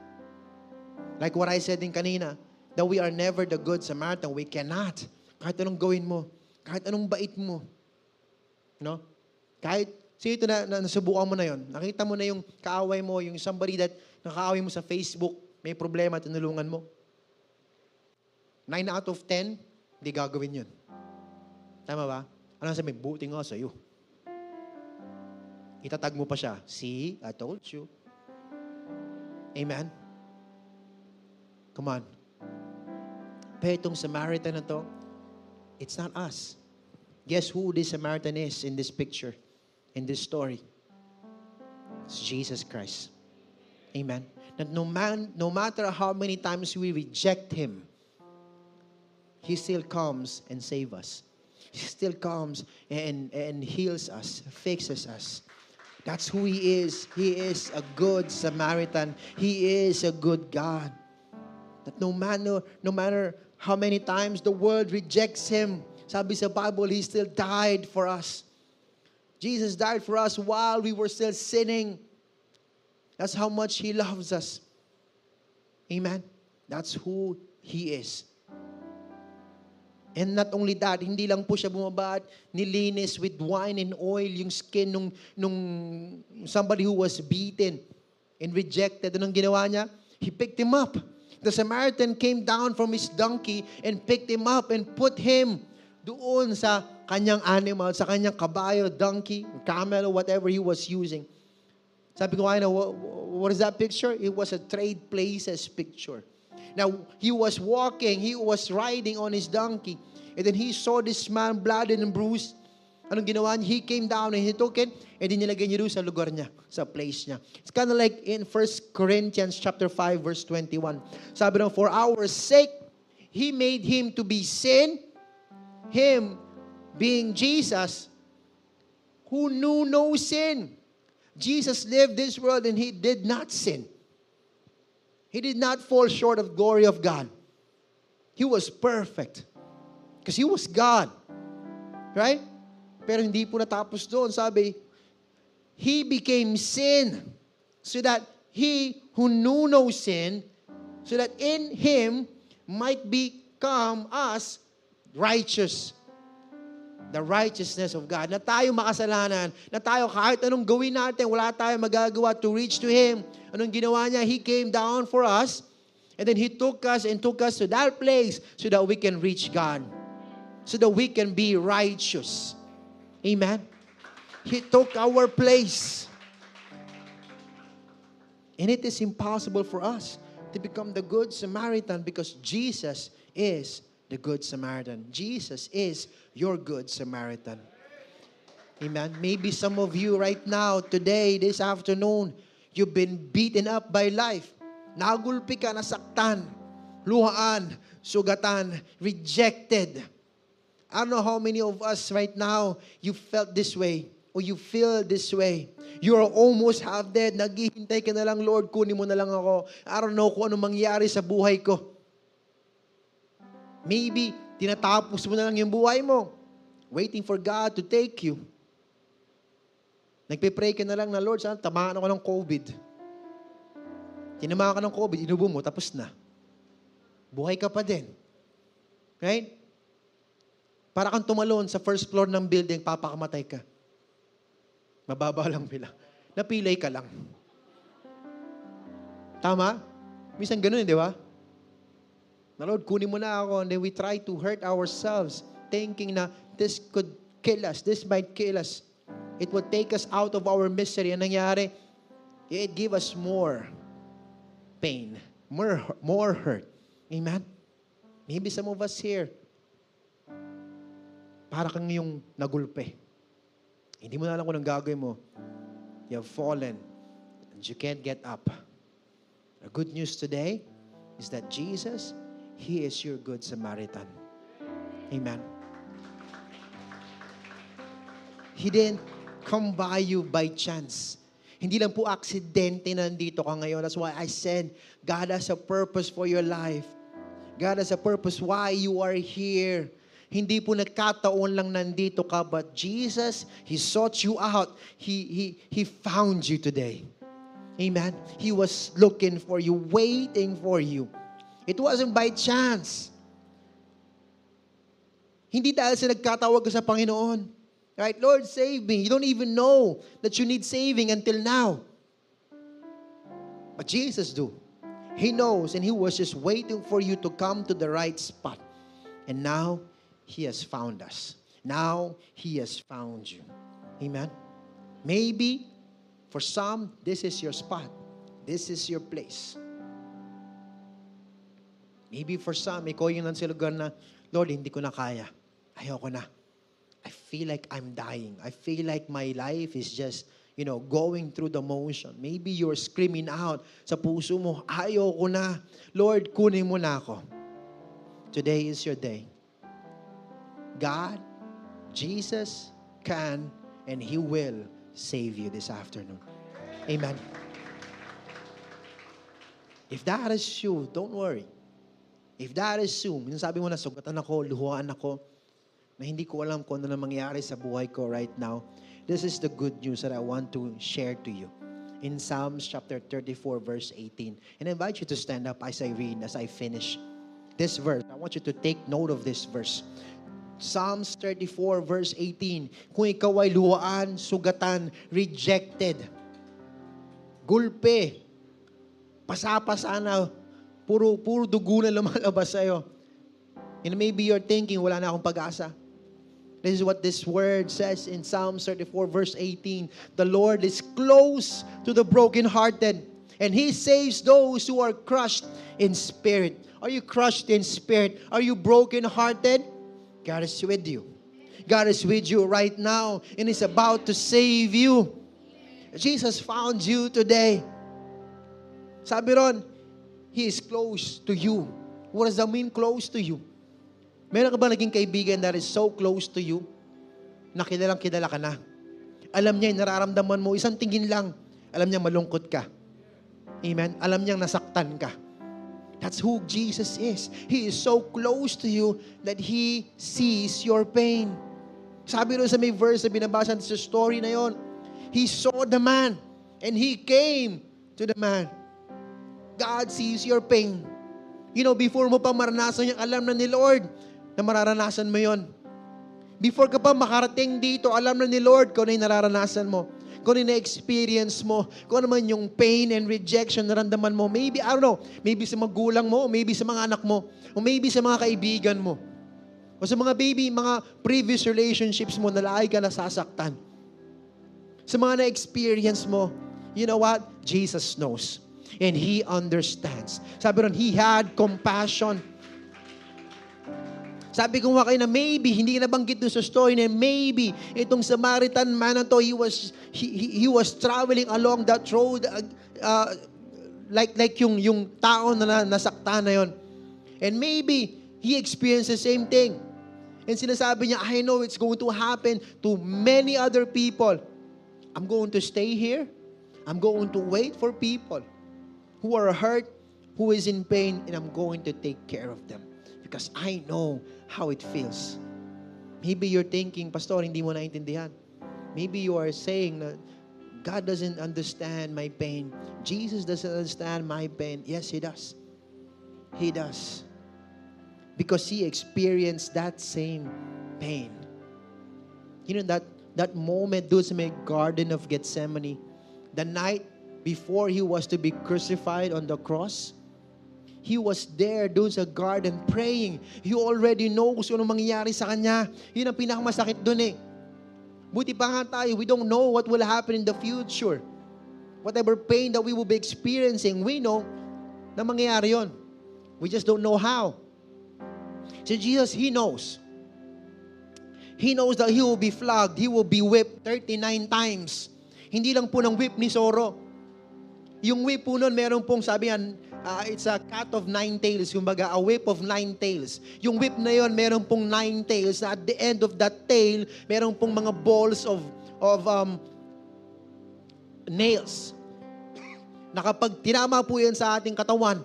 Like what I said din kanina, that we are never the good Samaritan. We cannot. Kahit anong gawin mo, kahit anong bait mo, no? Kahit So ito na, na nasubukan mo na yon. Nakita mo na yung kaaway mo, yung somebody that nakaaway mo sa Facebook, may problema, tinulungan mo. 9 out of 10, hindi gagawin yun. Tama ba? Ano sabi? Buti nga sa'yo. Itatag mo pa siya. See, I told you. Amen? Come on. Pero itong Samaritan na to, it's not us. Guess who this Samaritan is in this picture? in this story is Jesus Christ. Amen. That no, man, no matter how many times we reject Him, He still comes and saves us. He still comes and, and heals us, fixes us. That's who He is. He is a good Samaritan. He is a good God. That no matter, no matter how many times the world rejects Him, sabi sa Bible, He still died for us. Jesus died for us while we were still sinning. That's how much He loves us. Amen. That's who He is. And not only that, hindi lang po siya bumaba at nilinis with wine and oil yung skin nung, nung somebody who was beaten and rejected. Anong ginawa niya? He picked him up. The Samaritan came down from his donkey and picked him up and put him doon sa kanyang animal, sa kanyang kabayo, donkey, camel, whatever he was using. Sabi ko, I know, what, what is that picture? It was a trade places picture. Now, he was walking, he was riding on his donkey, and then he saw this man blooded and bruised. Anong ginawa niya? He came down and he took it, and then nilagay niya doon sa lugar niya, sa place niya. It's kind of like in 1 Corinthians chapter 5, verse 21. Sabi ng, for our sake, He made Him to be sin, Him being Jesus, who knew no sin. Jesus lived this world and He did not sin. He did not fall short of glory of God. He was perfect. Because He was God. Right? Pero hindi po natapos doon. Sabi, He became sin so that He who knew no sin, so that in Him might become us righteous. The righteousness of God. Na tayo makasalanan. Na tayo kahit anong gawin natin, wala tayong magagawa to reach to Him. Anong ginawa niya? He came down for us. And then He took us and took us to that place so that we can reach God. So that we can be righteous. Amen. He took our place. And it is impossible for us to become the good Samaritan because Jesus is the good Samaritan. Jesus is your good Samaritan. Amen. Maybe some of you right now, today, this afternoon, you've been beaten up by life. Nagulpi ka, nasaktan, luhaan, sugatan, rejected. I don't know how many of us right now, you felt this way or you feel this way. You are almost half dead. Naghihintay ka na lang, Lord, kunin mo na lang ako. I don't know kung ano mangyari sa buhay ko. Maybe, tinatapos mo na lang yung buhay mo. Waiting for God to take you. Nagpe-pray ka na lang na, Lord, sana tamaan ako ng COVID. Tinamaan ka ng COVID, inubo mo, tapos na. Buhay ka pa din. Right? Para kang tumalon sa first floor ng building, papakamatay ka. Mababa lang pila. Napilay ka lang. Tama? Minsan ganun, di ba? Na Lord, kunin mo na ako. And then we try to hurt ourselves thinking na this could kill us. This might kill us. It would take us out of our misery. Ang nangyari, it give us more pain, more, more hurt. Amen? Maybe some of us here, para kang yung nagulpe. Hindi mo na alam kung anong gagawin mo. You have fallen and you can't get up. The good news today is that Jesus, He is your good Samaritan. Amen. He didn't come by you by chance. Hindi lang po aksidente na nandito ka ngayon. That's why I said, God has a purpose for your life. God has a purpose why you are here. Hindi po nagkataon lang nandito ka, but Jesus, He sought you out. He, he, he found you today. Amen. He was looking for you, waiting for you. It wasn't by chance. Hindi dahil sa nagkatawag ka sa Panginoon. Right? Lord, save me. You don't even know that you need saving until now. But Jesus do. He knows and He was just waiting for you to come to the right spot. And now, He has found us. Now, He has found you. Amen? Maybe, for some, this is your spot. This is your place. Maybe for some, ikaw yung nasa lugar na, Lord, hindi ko na kaya. Ayoko na. I feel like I'm dying. I feel like my life is just, you know, going through the motion. Maybe you're screaming out sa puso mo, ayoko na. Lord, kunin mo na ako. Today is your day. God, Jesus can and He will save you this afternoon. Amen. If that is you, don't worry. If that is you, sabi mo na, sugatan ako, luhuan ako, na hindi ko alam kung ano na mangyari sa buhay ko right now, this is the good news that I want to share to you. In Psalms chapter 34, verse 18. And I invite you to stand up as I read, as I finish this verse. I want you to take note of this verse. Psalms 34 verse 18. Kung ikaw ay luwaan, sugatan, rejected, gulpe, pasapasa puro, puro dugo na lumalabas sa'yo. And maybe you're thinking, wala na akong pag-asa. This is what this word says in Psalm 34 verse 18. The Lord is close to the brokenhearted and He saves those who are crushed in spirit. Are you crushed in spirit? Are you brokenhearted? God is with you. God is with you right now and is about to save you. Jesus found you today. Sabi ron, He is close to you. What does that mean, close to you? Meron ka ba naging kaibigan that is so close to you na kilalang kilala ka na? Alam niya nararamdaman mo, isang tingin lang, alam niya malungkot ka. Amen? Alam niyang nasaktan ka. That's who Jesus is. He is so close to you that He sees your pain. Sabi rin sa may verse na binabasa sa story na yon, He saw the man and He came to the man. God sees your pain. You know, before mo pa maranasan yung alam na ni Lord na mararanasan mo yon. Before ka pa makarating dito, alam na ni Lord kung ano yung nararanasan mo kung ano na-experience mo, kung ano man yung pain and rejection na naramdaman mo. Maybe, I don't know, maybe sa magulang mo, maybe sa mga anak mo, o maybe sa mga kaibigan mo. O sa mga baby, mga previous relationships mo na lagi ka nasasaktan. Sa mga na-experience mo, you know what? Jesus knows. And He understands. Sabi ron, He had compassion sabi ko nga kayo na maybe, hindi nabanggit doon sa story na maybe itong Samaritan man na to, he was, he, he, was traveling along that road uh, uh, like, like yung, yung tao na nasakta na yon. And maybe, he experienced the same thing. And sinasabi niya, I know it's going to happen to many other people. I'm going to stay here. I'm going to wait for people who are hurt, who is in pain, and I'm going to take care of them because I know how it feels. Maybe you're thinking, Pastor, hindi mo naintindihan. Maybe you are saying that God doesn't understand my pain. Jesus doesn't understand my pain. Yes, He does. He does. Because He experienced that same pain. You know, that, that moment, the Garden of Gethsemane, the night before He was to be crucified on the cross, He was there doon sa garden praying. He already knows kung anong mangyayari sa kanya. Yun ang pinakamasakit doon eh. Buti pa nga tayo, we don't know what will happen in the future. Whatever pain that we will be experiencing, we know na mangyayari yon. We just don't know how. So Jesus, He knows. He knows that He will be flogged, He will be whipped 39 times. Hindi lang po ng whip ni Soro. Yung whip po nun, meron pong sabi yan, uh, it's a cat of nine tails, kumbaga a whip of nine tails. Yung whip na yon meron pong nine tails na at the end of that tail, meron pong mga balls of of um, nails. Na kapag tinama po yan sa ating katawan,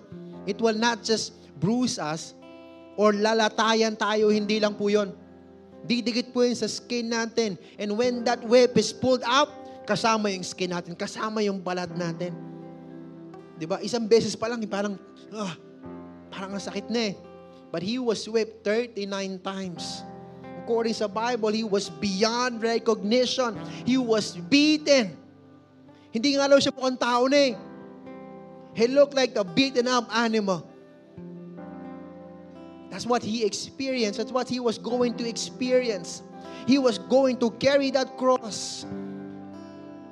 it will not just bruise us or lalatayan tayo, hindi lang po yon. Didikit po yun sa skin natin. And when that whip is pulled out, kasama yung skin natin, kasama yung balat natin. Di ba? Isang beses pa lang, parang, ah, parang ang sakit na eh. But he was whipped 39 times. According sa Bible, he was beyond recognition. He was beaten. Hindi nga lang siya mukhang tao na eh. He looked like a beaten up animal. That's what he experienced. That's what he was going to experience. He was going to carry that cross.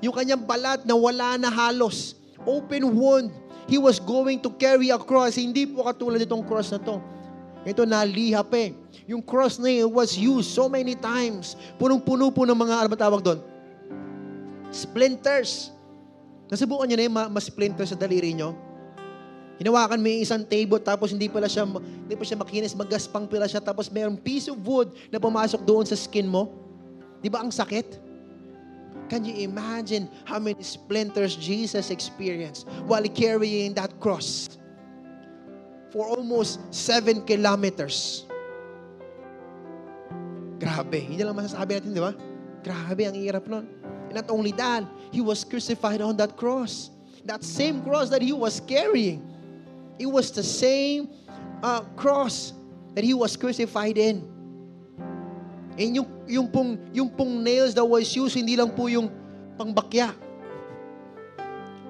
Yung kanyang balat na wala na halos open wound. He was going to carry a cross. Hindi po katulad itong cross na to. Ito nalihap eh. Yung cross na yun was used so many times. Punong-puno po ng mga, ano tawag doon? Splinters. Nasubukan nyo na yung ma-splinter sa daliri nyo? Hinawakan mo yung isang table tapos hindi pala siya, hindi pa siya makinis, magaspang pala siya tapos mayroong piece of wood na pumasok doon sa skin mo. Di ba ang sakit? Can you imagine how many splinters Jesus experienced while carrying that cross for almost seven kilometers? Grabe. Hindi lang masasabi natin, di ba? Grabe, ang hirap nun. And not only that, He was crucified on that cross. That same cross that He was carrying. It was the same uh, cross that he was crucified in. And yung, yung, pong, yung pong nails that was used, hindi lang po yung pangbakya.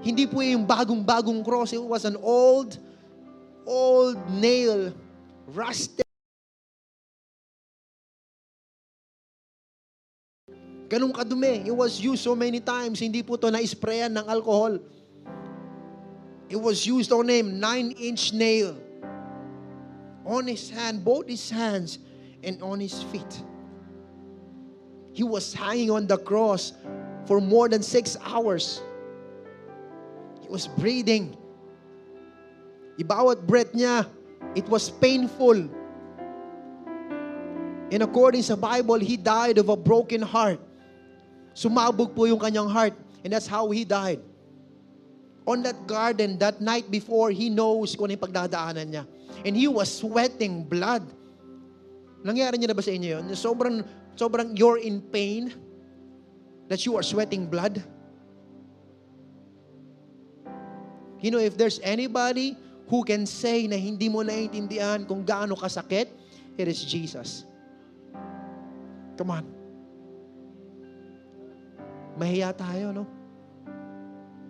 Hindi po yung bagong-bagong cross. It was an old, old nail, rusted. Ganun kadumi. It was used so many times. Hindi po to na-sprayan ng alcohol. It was used on him, nine-inch nail. On his hand, both his hands, and on his feet. He was hanging on the cross for more than six hours. He was breathing. Ibawat breath niya, it was painful. And according sa Bible, he died of a broken heart. Sumabog po yung kanyang heart. And that's how he died. On that garden, that night before, he knows kung ano yung pagdadaanan niya. And he was sweating blood. Nangyari niya na ba sa inyo yun? Sobrang, sobrang you're in pain that you are sweating blood. You know, if there's anybody who can say na hindi mo naiintindihan kung gaano kasakit, it is Jesus. Come on. Mahiya tayo, no?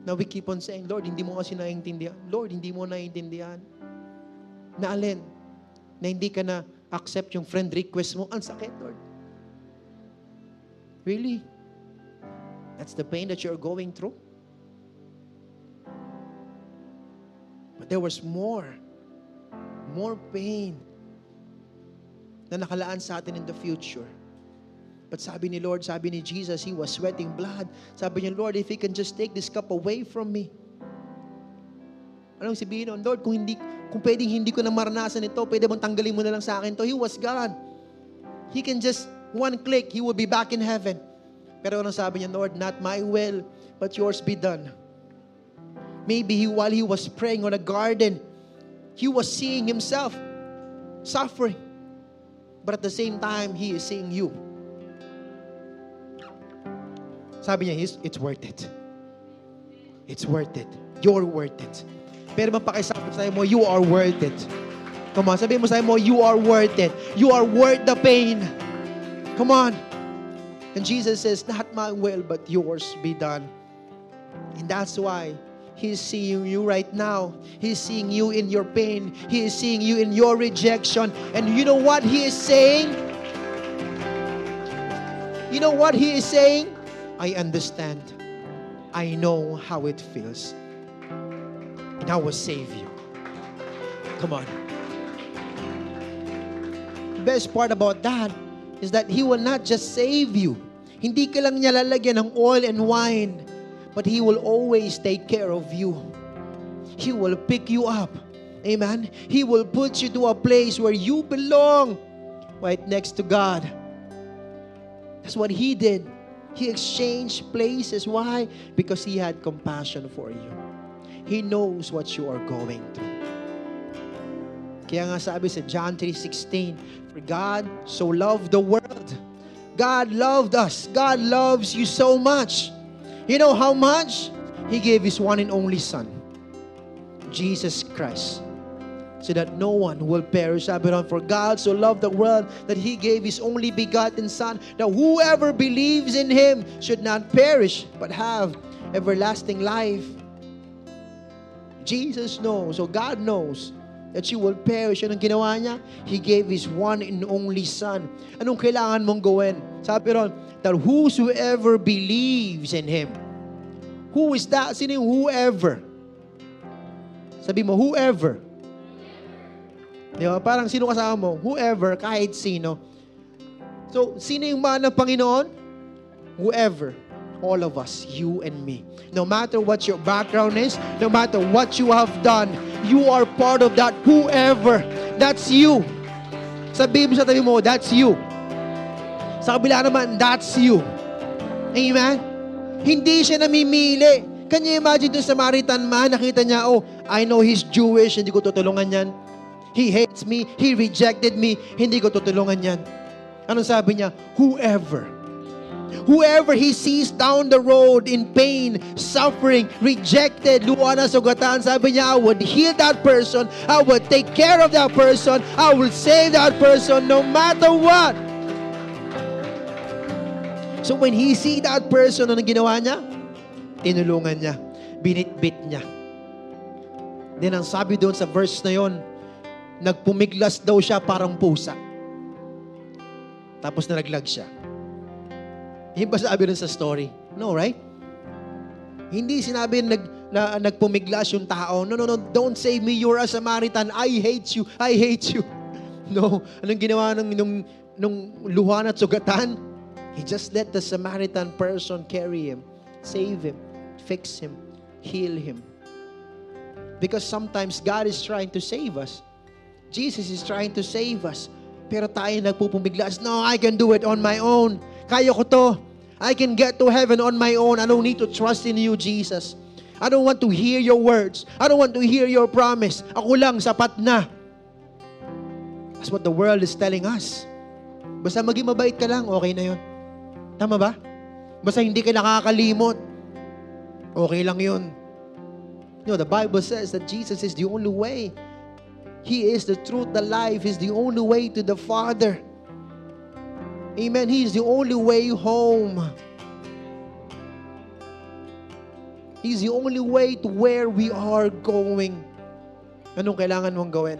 Na we keep on saying, Lord, hindi mo kasi naiintindihan. Lord, hindi mo naiintindihan. Na alin? Na hindi ka na accept yung friend request mo. Ang sakit, Lord. Really? That's the pain that you're going through? But there was more. More pain na nakalaan sa atin in the future. But sabi ni Lord, sabi ni Jesus, He was sweating blood. Sabi niya, Lord, if He can just take this cup away from me. Anong sabihin nun? Lord, kung hindi, kung pwedeng hindi ko na maranasan ito, pwede bang tanggalin mo na lang sa akin to? He was God. He can just, one click, He will be back in heaven. Pero anong sabi niya, Lord, not my will, but yours be done. Maybe he, while he was praying on a garden, he was seeing himself suffering. But at the same time, he is seeing you. Sabi niya, "It's- worth it. It's worth it. You're worth it. Pero mapakisabi sa'yo mo, you are worth it. Come on, sabihin mo sa'yo mo, you are worth it. You are worth the pain. Come on. And Jesus says, not my will, but yours be done. And that's why He's seeing you right now. He's seeing you in your pain. He is seeing you in your rejection. And you know what He is saying? You know what He is saying? I understand. I know how it feels. And I will save you. Come on. Best part about that is that He will not just save you. Hindi ka lang niya lalagyan ng oil and wine, but He will always take care of you. He will pick you up. Amen. He will put you to a place where you belong, right next to God. That's what He did. He exchanged places. Why? Because He had compassion for you. He knows what you are going through. Kaya nga sabi sa John 3.16, For God so loved the world. God loved us. God loves you so much. You know how much? He gave His one and only Son, Jesus Christ, so that no one will perish. Uh, Sabi ron, For God so loved the world that He gave His only begotten Son, that whoever believes in Him should not perish, but have everlasting life. Jesus knows, so God knows that you will perish. Anong ginawa niya? He gave His one and only Son. Anong kailangan mong gawin? Sabi ron, that whosoever believes in Him. Who is that? Sino yung whoever? Sabi mo, whoever. Di ba? Parang sino kasama mo? Whoever, kahit sino. So, sino yung mahal ng Panginoon? Whoever. All of us, you and me. No matter what your background is, no matter what you have done, you are part of that whoever. That's you. Sabi mo sa tabi mo, that's you. Sa kabila naman, that's you. Amen? Hindi siya namimili. Can you imagine dun sa Samaritan man, nakita niya, oh, I know he's Jewish, hindi ko tutulungan yan. He hates me, he rejected me, hindi ko tutulungan yan. Anong sabi niya? Whoever. Whoever he sees down the road in pain, suffering, rejected, luha na sugatan, sabi niya, I would heal that person. I would take care of that person. I will save that person no matter what. So when he see that person, anong ginawa niya? Tinulungan niya. Binitbit niya. Then ang sabi doon sa verse na yon, nagpumiglas daw siya parang pusa. Tapos nalaglag siya. Yung ba sabi rin sa story? No, right? Hindi sinabi nag, na nagpumiglas yung tao. No, no, no. Don't save me. You're a Samaritan. I hate you. I hate you. No. Anong ginawa ng nung, nung luhan at sugatan? He just let the Samaritan person carry him, save him, fix him, heal him. Because sometimes God is trying to save us. Jesus is trying to save us. Pero tayo nagpupumiglas, no, I can do it on my own. Kaya ko to. I can get to heaven on my own. I don't need to trust in you, Jesus. I don't want to hear your words. I don't want to hear your promise. Ako lang, sapat na. That's what the world is telling us. Basta maging mabait ka lang, okay na yon. Tama ba? Basta hindi ka nakakalimot, okay lang yun. You know, the Bible says that Jesus is the only way. He is the truth, the life. He's the only way to the Father. Amen. He is the only way home. He's the only way to where we are going. Anong kailangan mong gawin?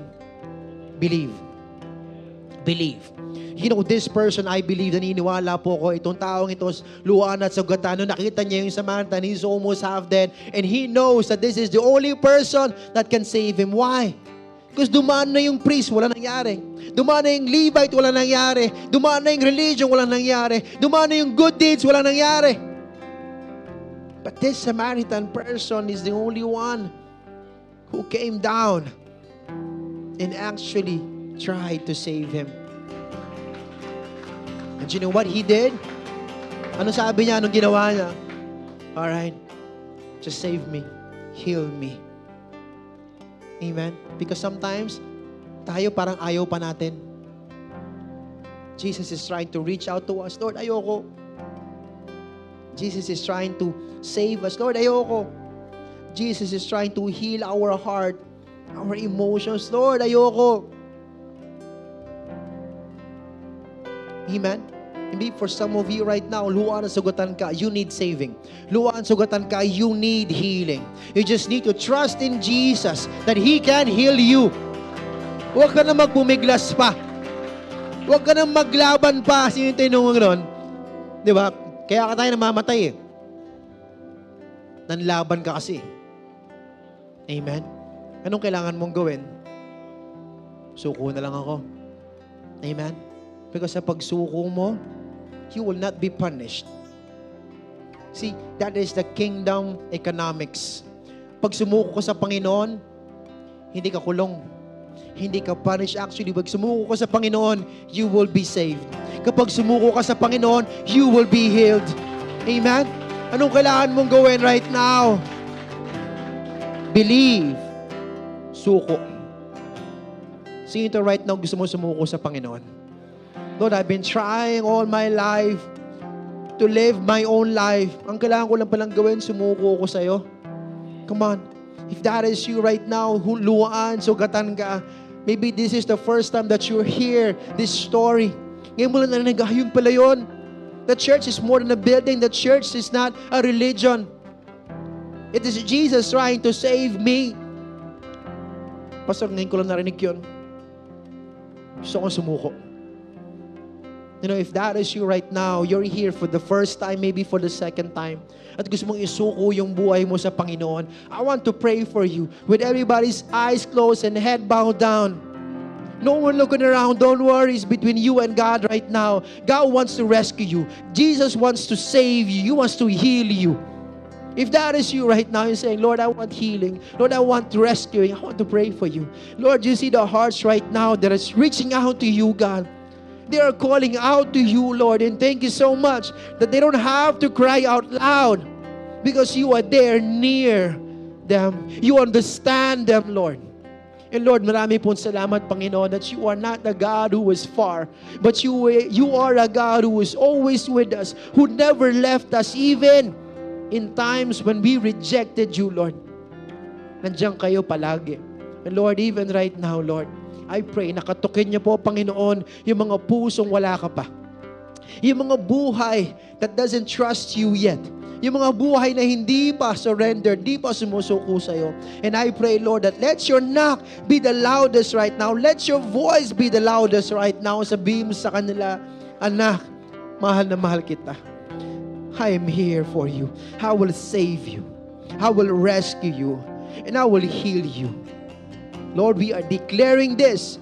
Believe. Believe. You know, this person, I believe, naniniwala po ko, itong taong ito, luwan at sugatan, nung nakita niya yung Samaritan, he's almost half dead, and he knows that this is the only person that can save him. Why? Because dumaan na yung priest, wala nangyari. Dumaan na yung Levite, wala nangyari. Dumaan na yung religion, wala nangyari. Dumaan na yung good deeds, wala nangyari. But this Samaritan person is the only one who came down and actually tried to save him. And you know what he did? Ano sabi niya? Anong ginawa niya? Alright, just save me. Heal me. Amen? Because sometimes, tayo parang ayaw pa natin. Jesus is trying to reach out to us. Lord, ayoko. Jesus is trying to save us. Lord, ayoko. Jesus is trying to heal our heart, our emotions. Lord, ayoko. Amen? Maybe for some of you right now, luwaan ang sugatan ka, you need saving. Luwaan sugatan ka, you need healing. You just need to trust in Jesus that He can heal you. Huwag ka na magpumiglas pa. Huwag ka na maglaban pa. Sino yung tinungan nun? Di ba? Kaya ka tayo namamatay eh. Nanlaban ka kasi. Amen? Anong kailangan mong gawin? Suko na lang ako. Amen? Because sa pagsuko mo, you will not be punished. See, that is the kingdom economics. Pag sumuko ka sa Panginoon, hindi ka kulong. Hindi ka punished. Actually, pag sumuko ka sa Panginoon, you will be saved. Kapag sumuko ka sa Panginoon, you will be healed. Amen? Anong kailangan mong gawin right now? Believe. Suko. Sino right now gusto mo sumuko sa Panginoon? Lord, I've been trying all my life to live my own life. Ang kailangan ko lang palang gawin, sumuko ko sa'yo. Come on. If that is you right now, luwaan, sugatan ka, maybe this is the first time that you hear this story. Ngayon mo lang narinig, ah, yun pala yun. The church is more than a building. The church is not a religion. It is Jesus trying to save me. Pastor, ngayon ko lang narinig yun. Gusto kong sumuko. You know, if that is you right now, you're here for the first time, maybe for the second time, at gusto mong isuko yung buhay mo sa Panginoon, I want to pray for you with everybody's eyes closed and head bowed down. No one looking around. Don't worry. It's between you and God right now. God wants to rescue you. Jesus wants to save you. He wants to heal you. If that is you right now, you're saying, Lord, I want healing. Lord, I want rescuing. I want to pray for you. Lord, you see the hearts right now that is reaching out to you, God. They are calling out to you, Lord. And thank you so much that they don't have to cry out loud because you are there near them. You understand them, Lord. And Lord, marami pong salamat, Panginoon, that you are not a God who is far, but you, you are a God who is always with us, who never left us, even in times when we rejected you, Lord. Nandiyan kayo palagi. And Lord, even right now, Lord, I pray, nakatukin niyo po, Panginoon, yung mga pusong wala ka pa. Yung mga buhay that doesn't trust you yet. Yung mga buhay na hindi pa surrender, hindi pa sumusuko sa'yo. And I pray, Lord, that let your knock be the loudest right now. Let your voice be the loudest right now. Sabihin mo sa kanila, anak, mahal na mahal kita. I am here for you. I will save you. I will rescue you. And I will heal you. Lord, we are declaring this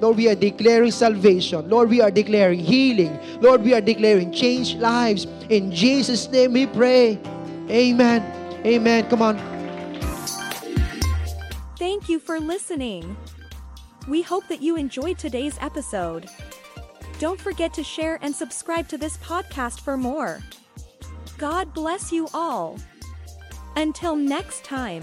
Lord, we are declaring salvation. Lord, we are declaring healing. Lord, we are declaring changed lives. In Jesus' name we pray. Amen. Amen. Come on. Thank you for listening. We hope that you enjoyed today's episode. Don't forget to share and subscribe to this podcast for more. God bless you all. Until next time.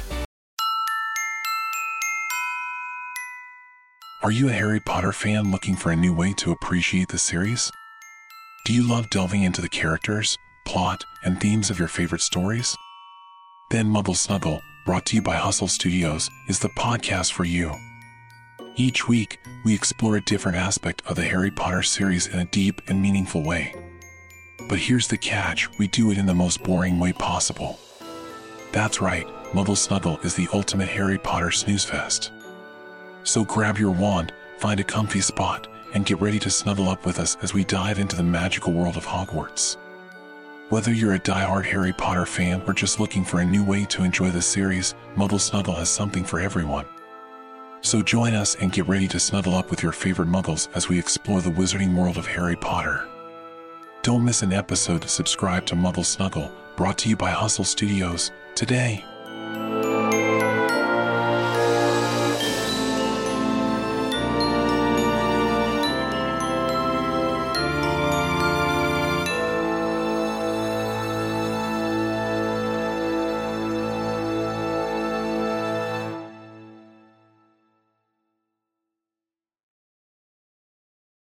Are you a Harry Potter fan looking for a new way to appreciate the series? Do you love delving into the characters, plot, and themes of your favorite stories? Then Muggle Snuggle, brought to you by Hustle Studios, is the podcast for you. Each week, we explore a different aspect of the Harry Potter series in a deep and meaningful way. But here's the catch we do it in the most boring way possible. That's right, Muggle Snuggle is the ultimate Harry Potter snooze fest. So grab your wand, find a comfy spot, and get ready to snuggle up with us as we dive into the magical world of Hogwarts. Whether you're a die-hard Harry Potter fan or just looking for a new way to enjoy the series, Muddle Snuggle has something for everyone. So join us and get ready to snuggle up with your favorite muggles as we explore the wizarding world of Harry Potter. Don't miss an episode. Subscribe to Muddle Snuggle, brought to you by Hustle Studios, today.